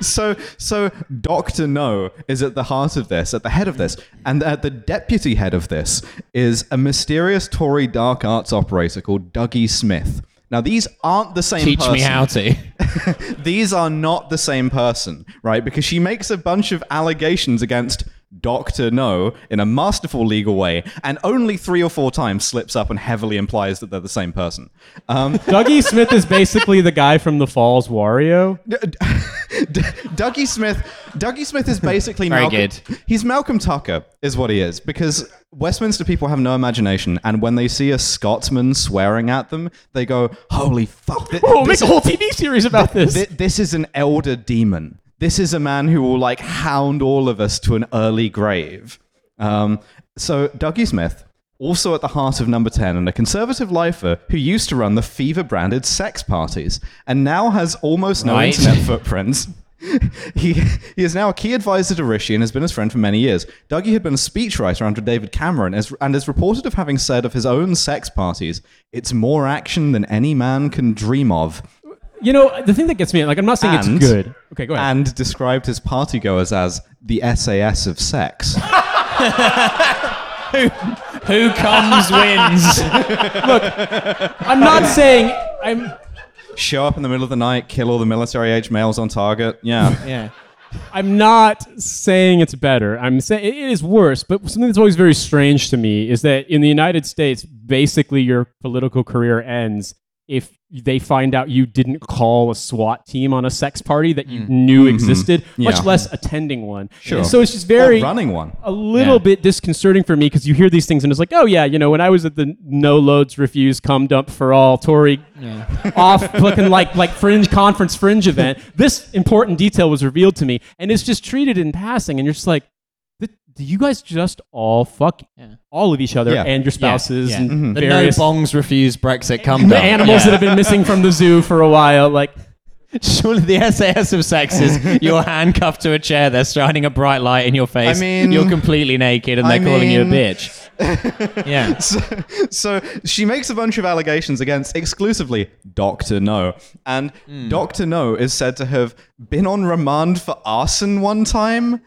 so, so Doctor No is at the heart of this, at the head of this, and at the deputy head of this is a mysterious Tory dark arts operator called Dougie Smith. Now, these aren't the same Teach person. me how to. These are not the same person, right? Because she makes a bunch of allegations against Dr. No in a masterful legal way, and only three or four times slips up and heavily implies that they're the same person. Um, Dougie Smith is basically the guy from The Falls Wario. D- Dougie Smith. Dougie Smith is basically Very Malcolm. good. He's Malcolm Tucker, is what he is, because Westminster people have no imagination, and when they see a Scotsman swearing at them, they go, "Holy fuck!" thi- Oh, make a whole TV series about this. Thi- this is an elder demon. This is a man who will like hound all of us to an early grave. Um, so Dougie Smith also at the heart of number 10 and a conservative lifer who used to run the Fever branded sex parties and now has almost no Right. internet footprints. He, he is now a key advisor to Rishi and has been his friend for many years. Dougie had been a speechwriter under David Cameron as, and is reported of having said of his own sex parties, it's more action than any man can dream of, You know, the thing that gets me, like, I'm not saying And- it's good. Okay, go ahead. and described his partygoers as the SAS of sex. Who comes wins. Look, I'm not saying I'm. Show up in the middle of the night, kill all the military age males on target. Yeah. yeah. I'm not saying it's better. I'm saying it is worse. But something that's always very strange to me is that in the United States, basically your political career ends if they find out you didn't call a SWAT team on a sex party that you mm. knew mm-hmm. existed, much Yeah. less attending one. Sure. So it's just Or very running one. a little Yeah. bit disconcerting for me because you hear these things and it's like, oh yeah, you know, when I was at the no loads refuse cum dump for all Tory off looking like like fringe conference fringe event, this important detail was revealed to me, and it's just treated in passing, and you're just like, "Th- do you guys just all fuck all of each other Yeah. and your spouses Yeah. and mm-hmm. The no various bongs refuse Brexit come the animals that have been missing from the zoo for a while, like. Surely the SAS of sex is you're handcuffed to a chair, they're shining a bright light in your face. I mean- you're completely naked and I they're calling you a mean- bitch. yeah. so, so she makes a bunch of allegations against exclusively Dr. No. And hmm. Dr. No is said to have been on remand for arson one time,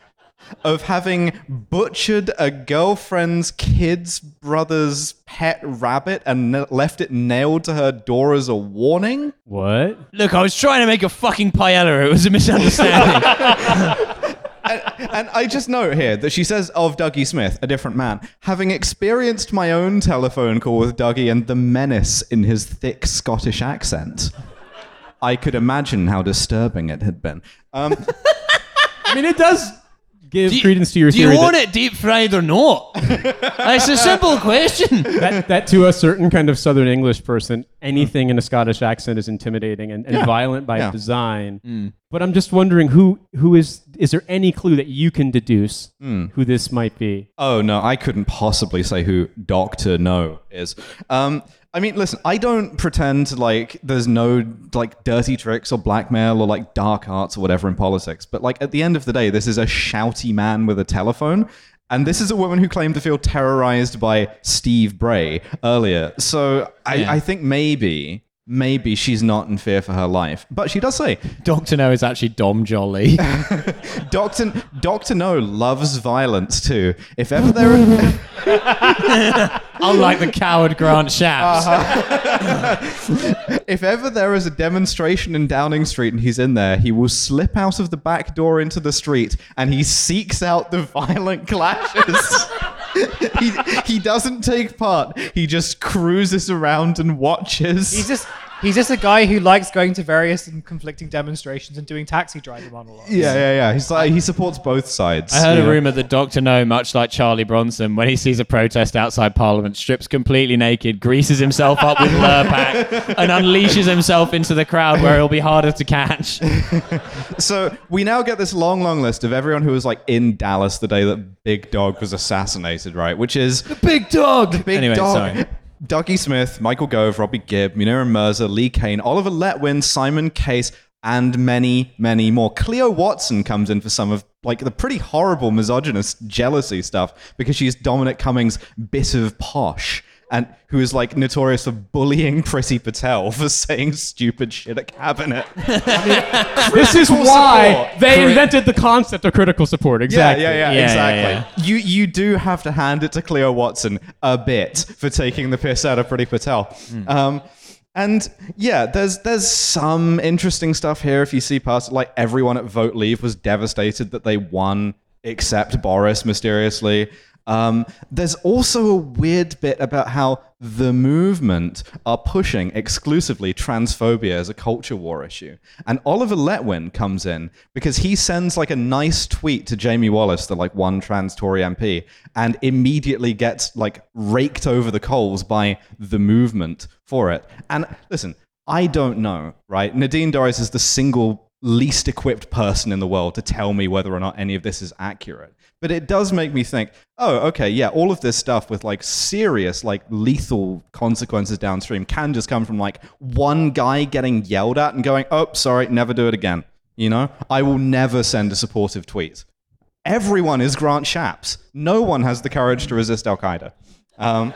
of having butchered a girlfriend's kid's brother's pet rabbit and n- left it nailed to her door as a warning. What? Look, I was trying to make a fucking paella. It was a misunderstanding. And I just note here that she says of Dougie Smith, a different man, having experienced my own telephone call with Dougie and the menace in his thick Scottish accent. I could imagine how disturbing it had been. Um, I mean, it does give Do you- credence to your Do you theory want that, it deep fried or not? it's a simple question. that, that to a certain kind of Southern English person, anything in a Scottish accent is intimidating and, and Yeah. violent by Yeah. design. But I'm just wondering who who is is there any clue that you can deduce who this might be? oh no, I couldn't possibly say who Doctor No is. Um, I mean, listen, I don't pretend like there's no like dirty tricks or blackmail or like dark arts or whatever in politics. But like at the end of the day, this is a shouty man with a telephone. And this is a woman who claimed to feel terrorized by Steve Bray earlier. So I, Yeah. I think maybe, maybe she's not in fear for her life. But she does say, Doctor No is actually Dom Jolly. Doctor, Doctor No loves violence too. If ever there are, Unlike the coward Grant Shapps. Uh-huh. if ever there is a demonstration in Downing Street and he's in there, he will slip out of the back door into the street and he seeks out the violent clashes. He, he doesn't take part. He just cruises around and watches. He's just he's just a guy who likes going to various and conflicting demonstrations and doing taxi driver monologues. yeah, yeah, yeah. He's like he supports both sides. I heard you a rumor that Doctor No, much like Charlie Bronson, when he sees a protest outside Parliament, strips completely naked, greases himself up with Lurpak, and unleashes himself into the crowd where he'll be harder to catch. So we now get this long, long list of everyone who was like in Dallas the day that Big Dog was assassinated, right? Which is the Big dog. Big anyway, Dog. sorry. Dougie Smith, Michael Gove, Robbie Gibb, Munira Mirza, Lee Cain, Oliver Letwin, Simon Case, and many, many more. Cleo Watson comes in for some of like the pretty horrible misogynist jealousy stuff because she's Dominic Cummings' bit of posh. And who is like notorious for bullying Prissy Patel for saying stupid shit at cabinet. This is why support. they Crit- invented the concept of critical support. Exactly. Yeah, yeah, yeah, Yeah, exactly. You you do have to hand it to Cleo Watson a bit for taking the piss out of Priti Patel. Um, and yeah, there's there's some interesting stuff here. If you see past, like everyone at Vote Leave was devastated that they won, except Boris mysteriously. Um, there's also a weird bit about how the movement are pushing exclusively transphobia as a culture war issue. And Oliver Letwin comes in because he sends like a nice tweet to Jamie Wallis, the like one trans Tory MP, and immediately gets like raked over the coals by the movement for it. And listen, I don't know, right? Nadine Dorries is the single least equipped person in the world to tell me whether or not any of this is accurate. But it does make me think, oh, okay, yeah, all of this stuff with like serious, like lethal consequences downstream can just come from like one guy getting yelled at and going, oh, sorry, never do it again. You know, I will never send a supportive tweet. Everyone is Grant Shapps. No one has the courage to resist Al Qaeda. Um,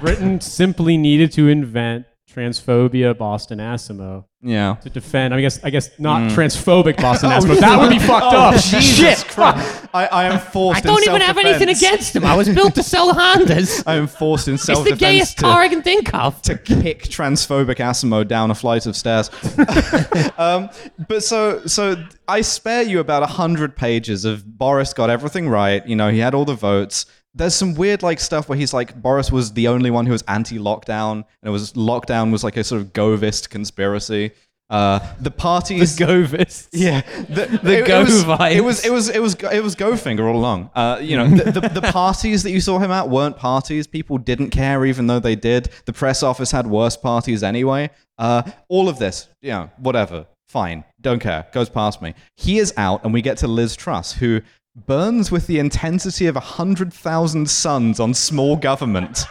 Britain simply needed to invent transphobia Boston Asimo yeah. to defend. I guess I guess not transphobic Boston Asimo. That would be fucked Oh, up. Jesus Shit. Christ. I, I am forced I don't in even have anything against him. I was built to sell Hondas. I am forced in some. It's self the gayest to, car I can think of. to kick transphobic Asimo down a flight of stairs. um, but so so I spare you about a hundred pages of Boris got everything right. You know, he had all the votes. There's some weird like stuff where he's like Boris was the only one who was anti-lockdown, and it was lockdown was like a sort of Govist conspiracy. Uh, the parties, The Govis. yeah, the, The it, Go it was. It was it was it was it was Gofinger all along. Uh, you know, the, the, the parties that you saw him at weren't parties. People didn't care, even though they did. The press office had worse parties anyway. Uh, all of this, you know, whatever, fine, don't care, goes past me. He is out, and we get to Liz Truss, who burns with the intensity of a hundred thousand suns on small government.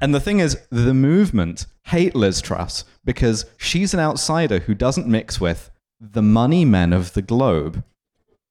And the thing is, the movement hate Liz Truss because she's an outsider who doesn't mix with the money men of the globe.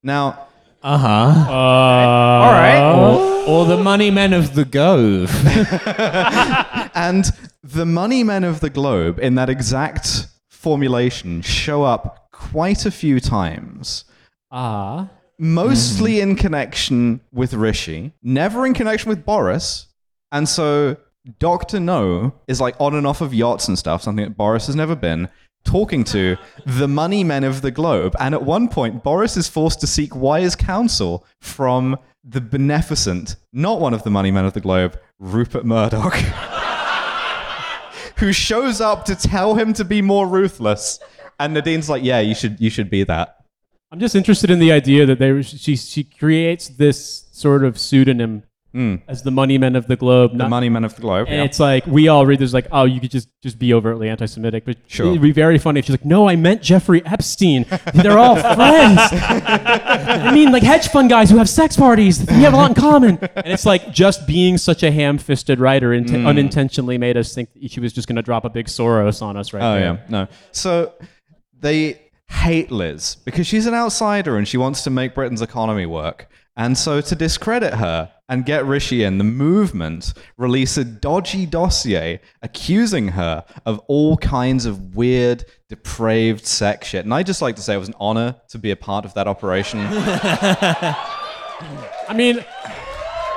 Now, Uh huh. All right. Or, or the money men of the Gove. and the money men of the globe in that exact formulation show up quite a few times. Ah. Mostly in connection with Rishi, never in connection with Boris. And so Dr. No is like on and off of yachts and stuff, something that Boris has never been, talking to the money men of the globe. And at one point, Boris is forced to seek wise counsel from the beneficent, not one of the money men of the globe, Rupert Murdoch. Who shows up to tell him to be more ruthless, and Nadine's like, "Yeah, you should, you should be that." I'm just interested in the idea that they she she creates this sort of pseudonym as the money men of the globe. The money men of the globe. and yeah. it's like we all read this like, oh, you could just just be overtly anti-Semitic, but Sure. it'd be very funny if she's like, no, I meant Jeffrey Epstein. They're all friends. I mean, like hedge fund guys who have sex parties. We have a lot in common. And it's like just being such a ham-fisted writer int- Mm. unintentionally made us think she was just going to drop a big Soros on us right Oh there. yeah, no. So they hate Liz because she's an outsider and she wants to make Britain's economy work. And so to discredit her and get Rishi in, the movement release a dodgy dossier accusing her of all kinds of weird, depraved sex shit. And I just like to say it was an honor to be a part of that operation. I mean,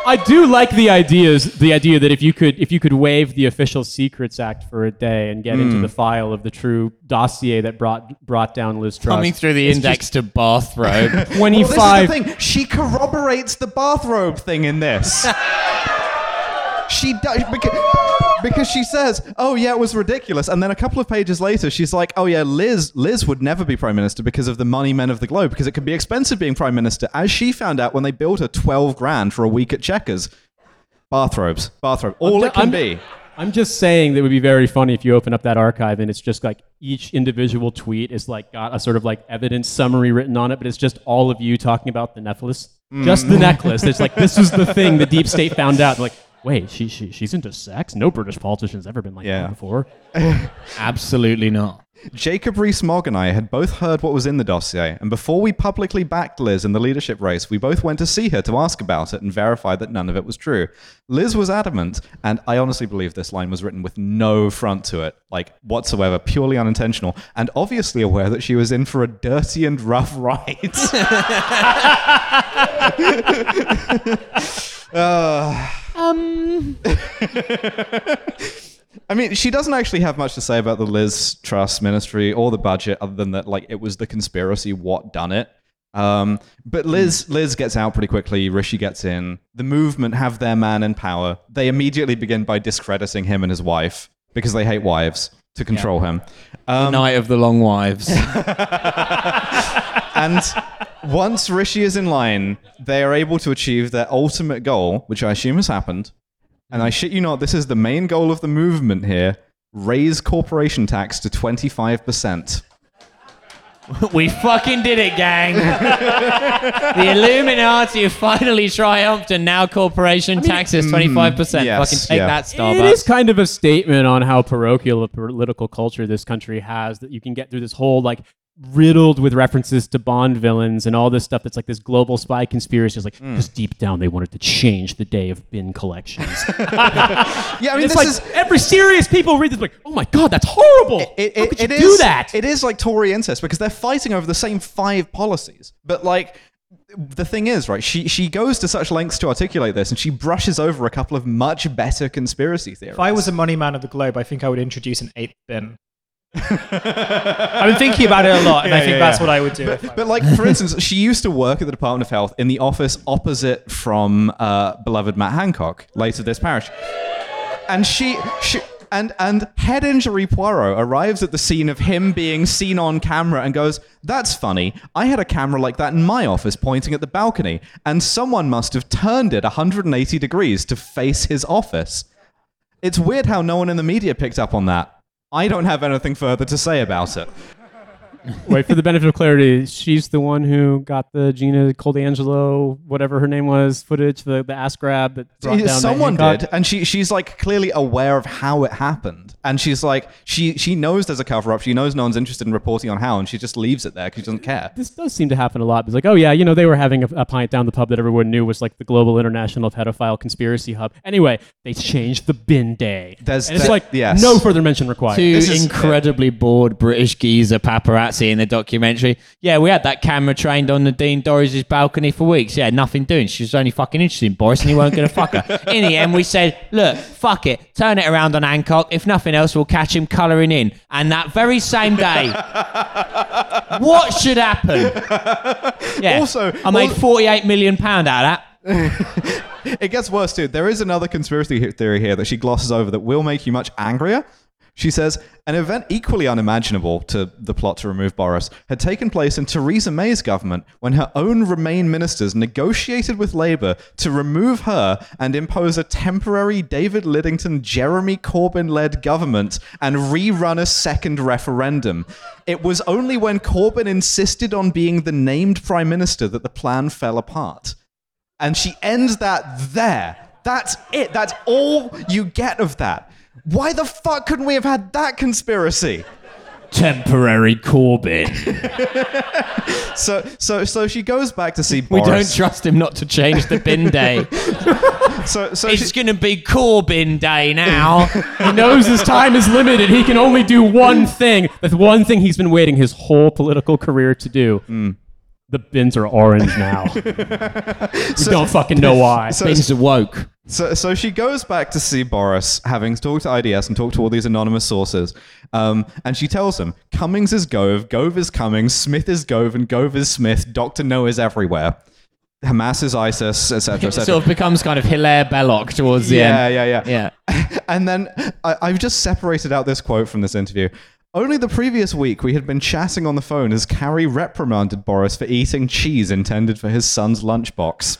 I do like the ideas. The idea that if you could, if you could waive the Official Secrets Act for a day and get Hmm. into the file of the true dossier that brought brought down Liz Truss, Coming through the it's index to bathrobe. just Well, twenty-five. this is the thing. She corroborates the bathrobe thing in this. she does because, because she says, "Oh yeah, it was ridiculous," and then a couple of pages later, she's like, "Oh yeah, Liz, Liz would never be prime minister because of the money men of the globe because it can be expensive being prime minister." As she found out when they billed her twelve grand for a week at Checkers, bathrobes, bathrobe, all it can I'm- be. I'm just saying that it would be very funny if you open up that archive and it's just like each individual tweet is like got a sort of like evidence summary written on it, but it's just all of you talking about the necklace, just Mm. the necklace. It's like this was the thing the deep state found out. Like, wait, she, she she's into sex. No British politician's ever been like Yeah. that before. Absolutely not. Jacob Rees-Mogg and I had both heard what was in the dossier, and before we publicly backed Liz in the leadership race, we both went to see her to ask about it and verify that none of it was true. Liz was adamant, and I honestly believe this line was written with no front to it, like whatsoever, purely unintentional, and obviously aware that she was in for a dirty and rough ride. Ah. Uh, I mean, she doesn't actually have much to say about the Liz Truss ministry or the budget, other than that, like, it was the conspiracy what done it. Um, but Liz, Liz gets out pretty quickly. Rishi gets in. The movement have their man in power. They immediately begin by discrediting him and his wife because they hate wives to control him. Um, Night of the Long Wives. and once Rishi is in line, they are able to achieve their ultimate goal, which I assume has happened. And I shit you not, this is the main goal of the movement here raise corporation tax to 25%. we fucking did it, gang. the Illuminati have finally triumphed, and now corporation taxes 25%. Mm, yes, fucking take yeah. that, Starbucks. It is kind of a statement on how parochial a political culture this country has that you can get through this whole like riddled with references to Bond villains and all this stuff that's like this global spy conspiracy. It's like, Hmm. because deep down they wanted to change the day of bin collections. Yeah, I mean, it's this like is every serious people read this like, oh my god, that's horrible. it, How it, could you it do is- that? It is like Tory incest because they're fighting over the same five policies. But like the thing is, right, she she goes to such lengths to articulate this and she brushes over a couple of much better conspiracy theories. If I was a money man of the globe, I think I would introduce an eighth bin. I've been thinking about it a lot, and I think yeah, that's yeah. what I would do. I But like for instance, she used to work at the Department of Health in the office opposite from uh, beloved Matt Hancock, late of this parish, and she, she and and head injury Poirot arrives at the scene of him being seen on camera and goes, "That's funny. I had a camera like that in my office pointing at the balcony, and someone must have turned it 180 degrees to face his office." It's weird how no one in the media picked up on that. I don't have anything further to say about it. Wait, for the benefit of clarity, she's the one who got the Gina Coladangelo, whatever her name was, footage, the, the ass grab that brought down someone did and she she's like clearly aware of how it happened and she's like she she knows there's a cover up she knows no one's interested in reporting on how and she just leaves it there because she doesn't care This does seem to happen a lot. It's like, oh yeah, you know, they were having a, a pint down the pub that everyone knew was like the global international pedophile conspiracy hub. Anyway, they changed the bin day. There's and it's the- like yes. no further mention required. Two This is- incredibly bored British geezer paparazzi in the documentary. Yeah, we had that camera trained on Nadine Dorries' balcony for weeks. Yeah, nothing doing. She was only fucking interested in Boris and he weren't going to fuck her. In the end, we said, look, fuck it. Turn it around on Hancock. If nothing else, we'll catch him colouring in. And that very same day, what should happen? Yeah. Also- I made al- 48 million pound out of that. it gets worse too there is another conspiracy theory here that she glosses over that will make you much angrier she says an event equally unimaginable to the plot to remove Boris had taken place in Theresa May's government when her own Remain ministers negotiated with Labour to remove her and impose a temporary David Lidington, Jeremy Corbyn led government and rerun a second referendum. It was only when Corbyn insisted on being the named Prime Minister that the plan fell apart. And she ends that there. That's it. That's all you get of that. Why the fuck couldn't we have had that conspiracy? Temporary Corbyn. So, so, so she goes back to see We don't trust him not to change the bin day. so, so It's she, going to be Corbyn day now. he knows his time is limited. He can only do one thing. That's one thing he's been waiting his whole political career to do. Mm. The bins are orange now. we don't fucking know why. so, Bins are woke. so, so she goes back to see Boris, having talked to IDS and talked to all these anonymous sources. Um, and she tells him Cummings is Gove, Gove is Cummings, Smith is Gove, and Gove is Smith. Doctor No is everywhere. Hamas is ISIS, etc., It etc. sort of becomes kind of Hilaire Belloc towards the Yeah, end. yeah, yeah. Yeah. and then I, I've just separated out this quote from this interview. Only the previous week, we had been chatting on the phone as Carrie reprimanded Boris for eating cheese intended for his son's lunchbox.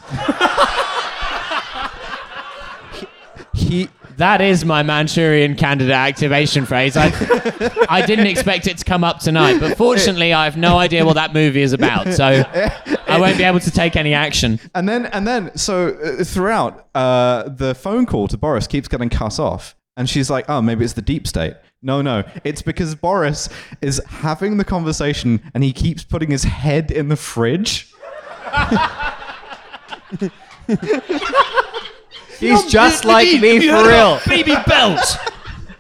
he, he That is my Manchurian candidate activation phrase. I, I didn't expect it to come up tonight, but fortunately, I have no idea what that movie is about, so I won't be able to take any action. and then and then so uh, throughout uh, the phone call to Boris keeps getting cut off, and she's like, "Oh, maybe it's the deep state." No, no, it's because Boris is having the conversation, and he keeps putting his head in the fridge. He's just like me for real. Baby belt.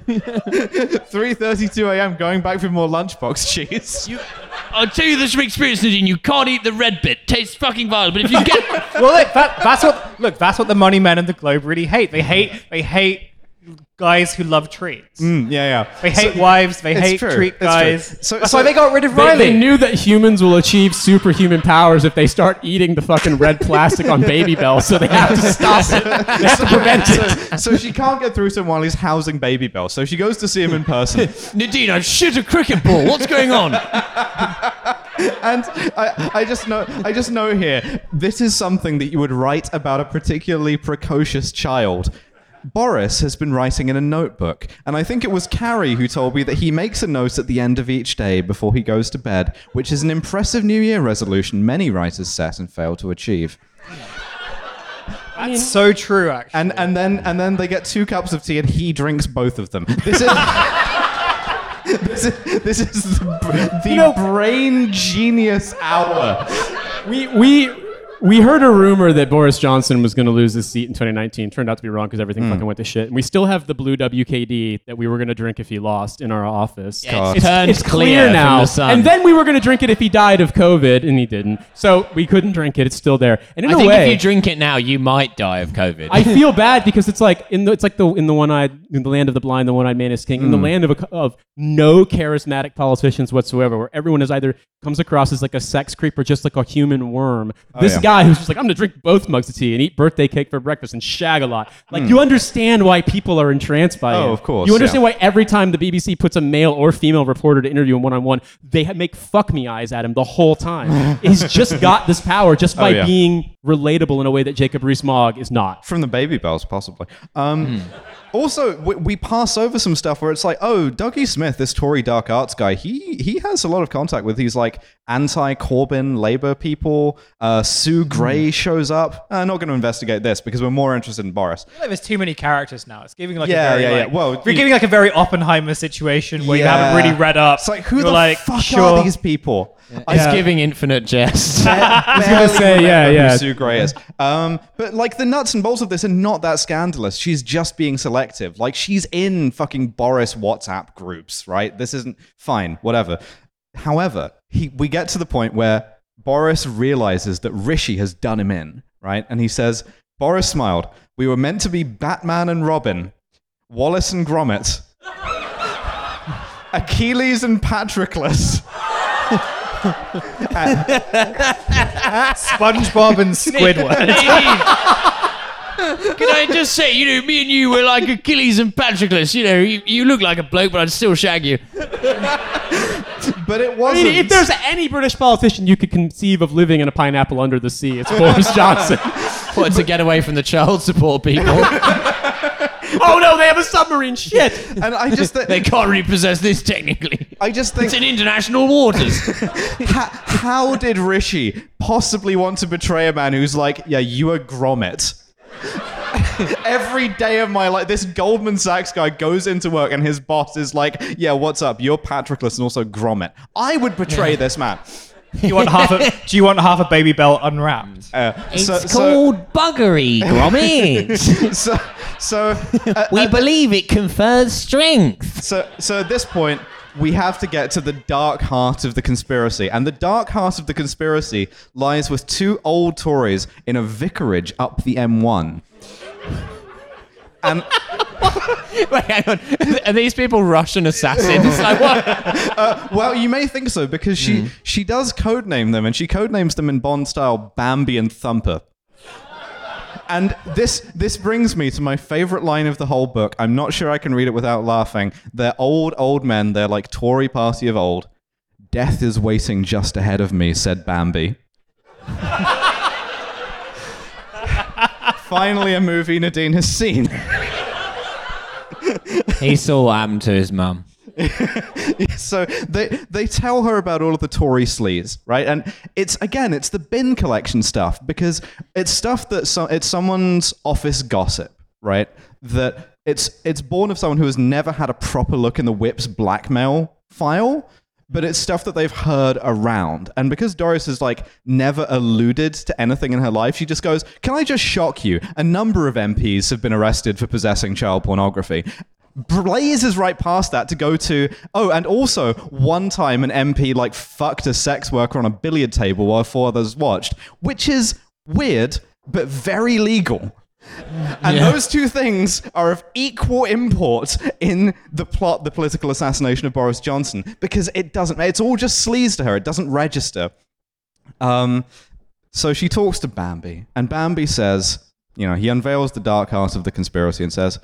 3:32 a.m. Going back for more lunchbox cheese. You, I'll tell you this from experience, Nadine. You can't eat the red bit. Tastes fucking vile. But if you get Well, look, that, that's what look. That's what the money men of the globe really hate. They hate. They hate guys who love treats. Mm, yeah, yeah. They hate wives. They hate true, treat guys. So- that's so- why they got rid of They, Riley. they knew that humans will achieve superhuman powers if they start eating the fucking red plastic on Baby Bell, so they have to stop it. They have to prevent it. So she can't get through to him while he's housing Babybel. So she goes to see him in person. Nadine, I shit a cricket ball. What's going on? and I, I just know I just know here this is something that you would write about a particularly precocious child. Boris has been writing in a notebook, and I think it was Carrie who told me that he makes a note at the end of each day before he goes to bed, which is an impressive New Year resolution many writers set and fail to achieve. That's so true, actually. And and then and then they get two cups of tea, and he drinks both of them. This is. This is, this is the, the brain genius hour. we we we heard a rumor that Boris Johnson was going to lose his seat in 2019. Turned out to be wrong because everything fucking went to shit. And we still have the blue WKD that we were going to drink if he lost in our office. it's turned it's clear clear now. the. And then we were going to drink it if he died of COVID, and he didn't. So we couldn't drink it. It's still there. And in I a think way, if you drink it now, you might die of COVID. I feel bad because it's like in the it's like the in the one eyed in the land of the blind, the one eyed man is king. In Hmm. the land of a, of no charismatic politicians whatsoever, where everyone is either comes across as like a sex creep or just like a human worm. this yeah. guy who's just like I'm gonna drink both mugs of tea and eat birthday cake for breakfast and shag a lot. Like you understand why people are entranced by Hmm. Oh, of course, You understand yeah. why every time the BBC puts a male or female reporter to interview him one on one, they ha- make fuck me eyes at him the whole time. He's just got this power just by Oh, yeah. being relatable in a way that Jacob Rees-Mogg is not. From the Babybels, possibly. Um, Also, we, we pass over some stuff where it's like, oh, Dougie Smith, this Tory dark arts guy, he he has a lot of contact with He's like anti-Corbyn Labour people. Uh, Sue Gray shows up. Uh, not going to investigate this because we're more interested in Boris. feel like there's too many characters now. It's giving like Yeah, a very, yeah, yeah. like, Well, we're you- giving like a very Oppenheimer situation where you haven't really read up. It's like, who You're the like, fuck sure. are these people? I It's giving infinite jest. I was gonna say, yeah, remember who yeah. Sue Gray is. Um, but like the nuts and bolts of this are not that scandalous. She's just being selective. Like she's in fucking Boris WhatsApp groups, right? This isn't fine, whatever. However, he, we get to the point where Boris realizes that Rishi has done him in, right? And he says, Boris smiled. We were meant to be Batman and Robin, Wallace and Gromit, Achilles and Patroclus. SpongeBob and Squidward. Can I just say, you know, me and you were like Achilles and Patroclus. You know, you, you look like a bloke, but I'd still shag you. But it I wasn't. mean, if there's any British politician you could conceive of living in a pineapple under the sea, it's Boris Johnson. What, to get away from the child support people? oh no, they have a submarine. Shit. and I just, th- they can't repossess this technically. I just think It's in international waters. how, how did Rishi possibly want to betray a man who's like, yeah, you are Gromit? Every day of my life, this Goldman Sachs guy goes into work and his boss is like, yeah, what's up? You're Patroclus and also Gromit. I would betray this man. do you want half a Do you want half a Babybel unwrapped? Uh, It's so, called buggery, Gromit. So, so, uh, we believe it confers strength. so, so at this point, we have to get to the dark heart of the conspiracy. And the dark heart of the conspiracy lies with two old Tories in a vicarage up the M1. And Wait, hang on. Are these people Russian assassins? like what? Uh, well, you may think so because she hmm. she does codename them, and she codenames them in Bond style Bambi and Thumper. And this this brings me to my favorite line of the whole book. I'm not sure I can read it without laughing. They're old, old men. They're like Tory party of old. Death is waiting just ahead of me, said Bambi. Finally, a movie Nadine has seen. He saw what happened to his mum. so they they tell her about all of the Tory sleaze, right? And it's again, it's the bin collection stuff because it's stuff that so, it's someone's office gossip, right? That it's it's born of someone who has never had a proper look in the whip's blackmail file. But it's stuff that they've heard around. And because Dorries has like never alluded to anything in her life, she just goes, Can I just shock you? A number of MPs have been arrested for possessing child pornography blazes right past that to go to oh and also one time an mp like fucked a sex worker on a billiard table while four others watched which is weird but very legal. And those two things are of equal import in the plot the political assassination of boris johnson because it doesn't it's all just sleaze to her it doesn't register. Um, so she talks to Bambi, and Bambi says, you know, he unveils the dark heart of the conspiracy and says,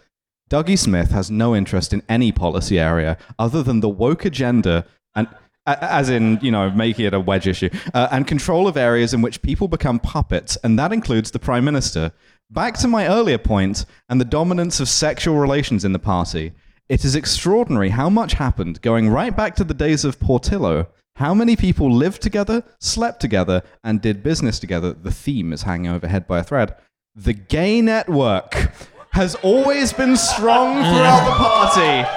Dougie Smith has no interest in any policy area other than the woke agenda and. As in, you know, making it a wedge issue, uh, and control of areas in which people become puppets, and that includes the prime minister. Back to my earlier point and the dominance of sexual relations in the party. It is extraordinary how much happened going right back to the days of Portillo. How many people lived together, slept together, and did business together? The theme is hanging overhead by a thread. The gay network has always been strong throughout the party.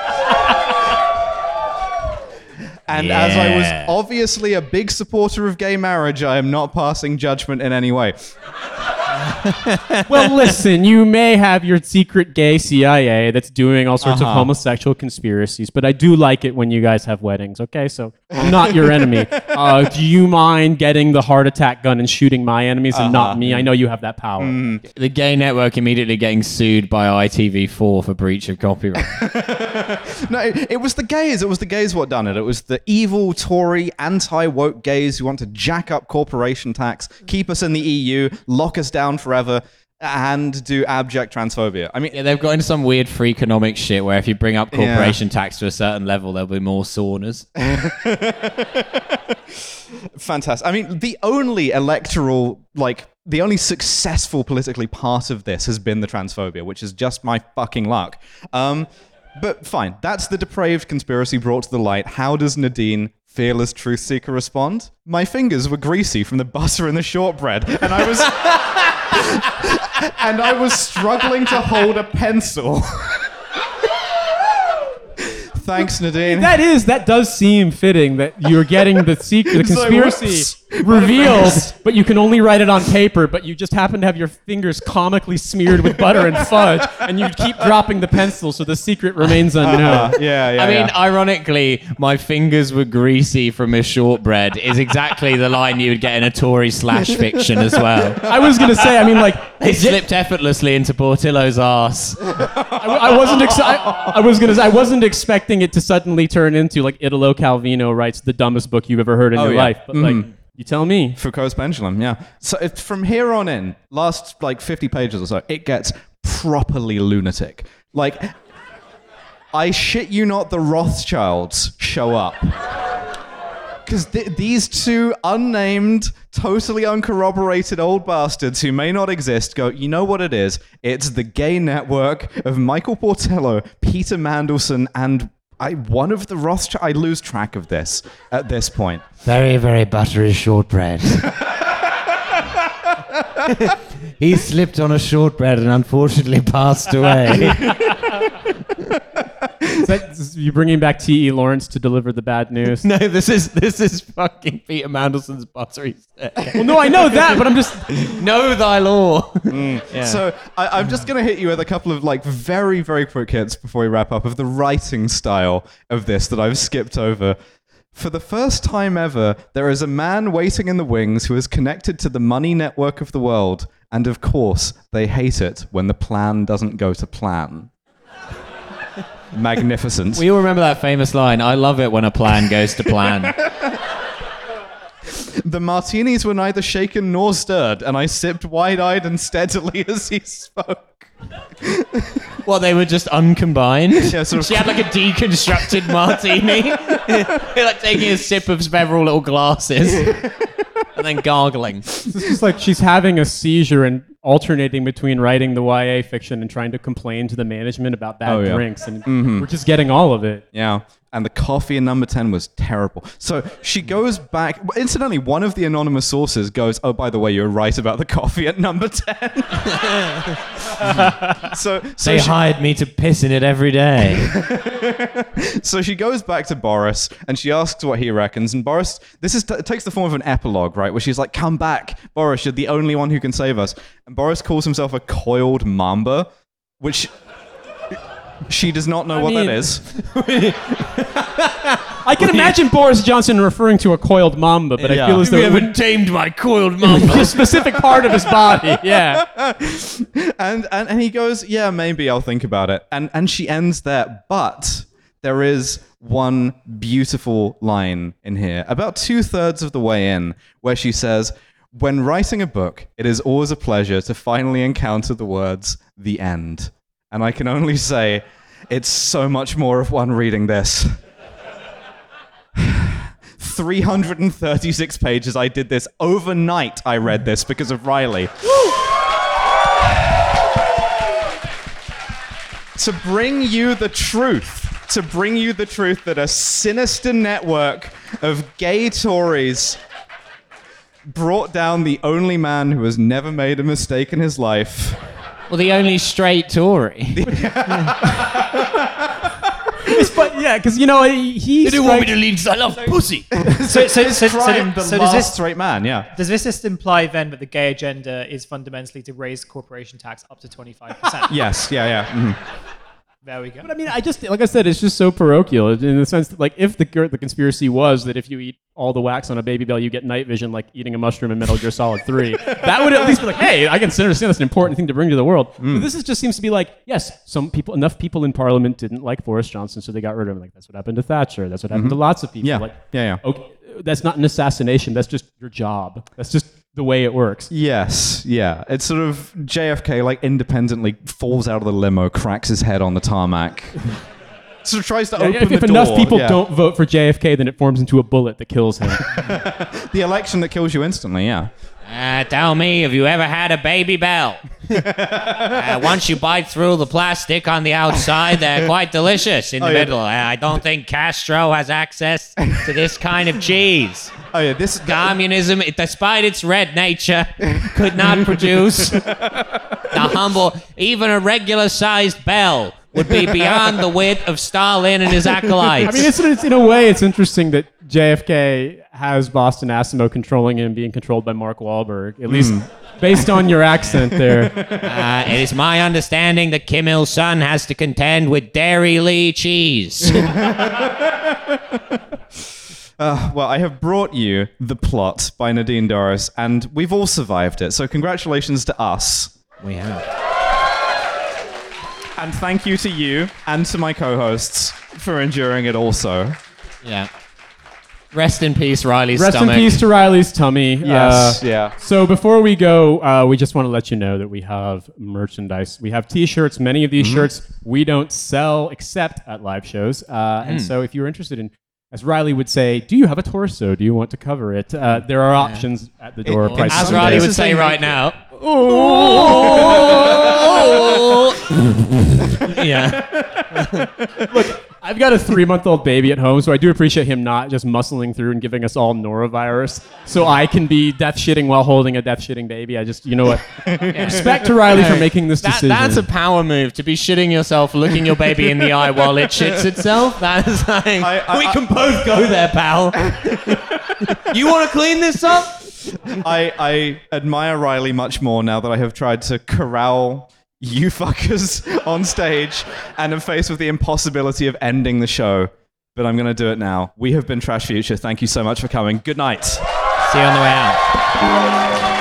And as I was obviously a big supporter of gay marriage, I am not passing judgment in any way. well, listen, you may have your secret gay CIA that's doing all sorts of Uh-huh. homosexual conspiracies, but I do like it when you guys have weddings, okay? So I'm not your enemy. Uh, do you mind getting the heart attack gun and shooting my enemies and Uh-huh. not me? I know you have that power. Mm. The gay network immediately getting sued by ITV4 for breach of copyright. No, it, it was the gays. It was the gays what done it. It was the evil Tory, anti-woke gays who want to jack up corporation tax, keep us in the EU, lock us down forever, and do abject transphobia. I mean, yeah, they've got into some weird free economic shit where if you bring up Yeah. corporation tax to a certain level, there'll be more saunas. fantastic. I mean, the only electoral, like, the only successful politically part of this has been the transphobia, which is just my fucking luck. Um, but fine, that's the depraved conspiracy brought to the light. How does Nadine, fearless truth seeker, respond? My fingers were greasy from the butter and the shortbread, and I was. And I was struggling to hold a pencil. Thanks, Nadine. That is, that does seem fitting that you're getting the secret, the conspiracy. revealed, but you can only write it on paper, but you just happen to have your fingers comically smeared with butter and fudge, and you keep dropping the pencil so the secret remains unknown. Uh, yeah, yeah. I mean, yeah. ironically, my fingers were greasy from a shortbread is exactly the line you would get in a Tory slash fiction as well. I was gonna say, I mean, like, They slipped effortlessly into Portillo's ass. I, I wasn't. Ex- I, I was gonna. Say, I wasn't expecting it to suddenly turn into like Italo Calvino writes the dumbest book you've ever heard in Oh, your yeah. life. But like, you tell me. Foucault's pendulum, yeah. So from here on in, last like 50 pages or so, it gets properly lunatic. Like, I shit you not, the Rothschilds show up. Because th- these two unnamed, totally uncorroborated old bastards who may not exist go, you know what it is? It's the gay network of Michael Portillo, Peter Mandelson, and I, one of the Rothschild. I lose track of this at this point. Very, very buttery shortbread. he slipped on a shortbread and unfortunately passed away. Is that, you bringing back T. E. Lawrence to deliver the bad news? No, this is this is fucking Peter Mandelson's buttery. well, no, I know that, but I'm just. know thy law. Mm, so I, I'm just going to hit you with a couple of like very, very quick hits before we wrap up of the writing style of this that I've skipped over. For the first time ever, there is a man waiting in the wings who is connected to the money network of the world, and of course, they hate it when the plan doesn't go to plan. Magnificent. We all remember that famous line. I love it when a plan goes to plan. the martinis were neither shaken nor stirred, and I sipped wide-eyed and steadily as he spoke. well, they were just uncombined. Yeah, sort of- She had like a deconstructed martini, like taking a sip of several little glasses, and then gargling. It's just like she's having a seizure and alternating between writing the YA fiction and trying to complain to the management about bad Oh, yeah. drinks, and mm-hmm. we're just getting all of it. Yeah. And the coffee in number 10 was terrible. So she goes back. Incidentally, one of the anonymous sources goes, Oh, by the way, you're right about the coffee at number 10. so, so, they she, hired me to piss in it every day. so she goes back to Boris and she asks what he reckons. And Boris, this is it takes the form of an epilogue, right? Where she's like, Come back, Boris, you're the only one who can save us. And Boris calls himself a coiled mamba, which. She does not know what mean- that is. I can imagine Boris Johnson referring to a coiled mamba, but I Yeah. feel as though it would tamed my coiled be a specific part of his body. Yeah. and, and and he goes, "Yeah, maybe I'll think about it." And and she ends there, but there is one beautiful line in here, about two thirds of the way in, where she says, "When writing a book, it is always a pleasure to finally encounter the words the end." And I can only say, it's so much more of one reading this. 336 pages. I did this overnight. I read this because of Riley. to bring you the truth. To bring you the truth that a sinister network of gay Tories brought down the only man who has never made a mistake in his life. Well, the only straight Tory. but yeah, because you know he. he strikes- leave because I love pussy. So, so, so, so, Crime, the so does this straight man, yeah. does this just imply then that the gay agenda is fundamentally to raise corporation tax up to twenty five percent? Yes, yeah, yeah. mhm. There we go. But I mean, I just like I said, it's just so parochial in the sense that, like, if the the conspiracy was that if you eat all the wax on a Babybel, you get night vision, like eating a mushroom in Metal Gear Solid Three, that would at least be like, hey, I can understand that's an important thing to bring to the world. Hmm. But this is just seems to be like, yes, some people, enough people in Parliament didn't like Boris Johnson, so they got rid of him. Like that's what happened to Thatcher. That's what happened mm-hmm. to lots of people. Yeah, Like, yeah, yeah. okay, that's not an assassination. That's just your job. That's just the way it works. Yes, yeah. It's sort of JFK like independently falls out of the limo, cracks his head on the tarmac. sort of tries to open if the if enough people yeah. don't vote for JFK, then it forms into a bullet that kills him. the election that kills you instantly, yeah. Uh, tell me, have you ever had a Babybel? uh, once you bite through the plastic on the outside, they're quite delicious in the Oh, yeah. middle. Uh, I don't think Castro has access to this kind of cheese. Oh yeah, this Communism, it- despite its red nature, could not produce the humble, even a regular sized bell would be beyond the wit of Stalin and his acolytes. I mean, it's, it's in a way, it's interesting that JFK has Boston Asimo controlling him, being controlled by Mark Wahlberg. At least based on your accent there. Uh, it is my understanding that Kim Il Sung has to contend with Dairylea cheese. Uh, well, I have brought you The Plot by Nadine Dorries, and we've all survived it. So congratulations to us. we have. And thank you to you and to my co-hosts for enduring it also. Yeah. Rest in peace, Riley's Rest stomach. in peace to Riley's tummy. Yes, Uh, yeah. So before we go, uh, we just want to let you know that we have merchandise. We have T-shirts. Many of these Mm-hmm. shirts we don't sell except at live shows. Uh, and so if you're interested in, as Riley would say, do you have a torso? Do you want to cover it? Uh, there are options at the door. It- prices As Some Riley days would say right now. yeah. I've got a three-month-old baby at home, so I do appreciate him not just muscling through and giving us all norovirus, so I can be death shitting while holding a death shitting baby. I just, you know what? Respect to Riley for making this That, decision. that's a power move to be shitting yourself, looking your baby in the eye while it shits itself. That is like, I- I- we I- can both go there, pal. you want to clean this up? I, I admire Riley much more now that I have tried to corral you fuckers on stage and am faced with the impossibility of ending the show. But I'm going to do it now. We have been Trashfuture. Thank you so much for coming. Good night. See you on the way out.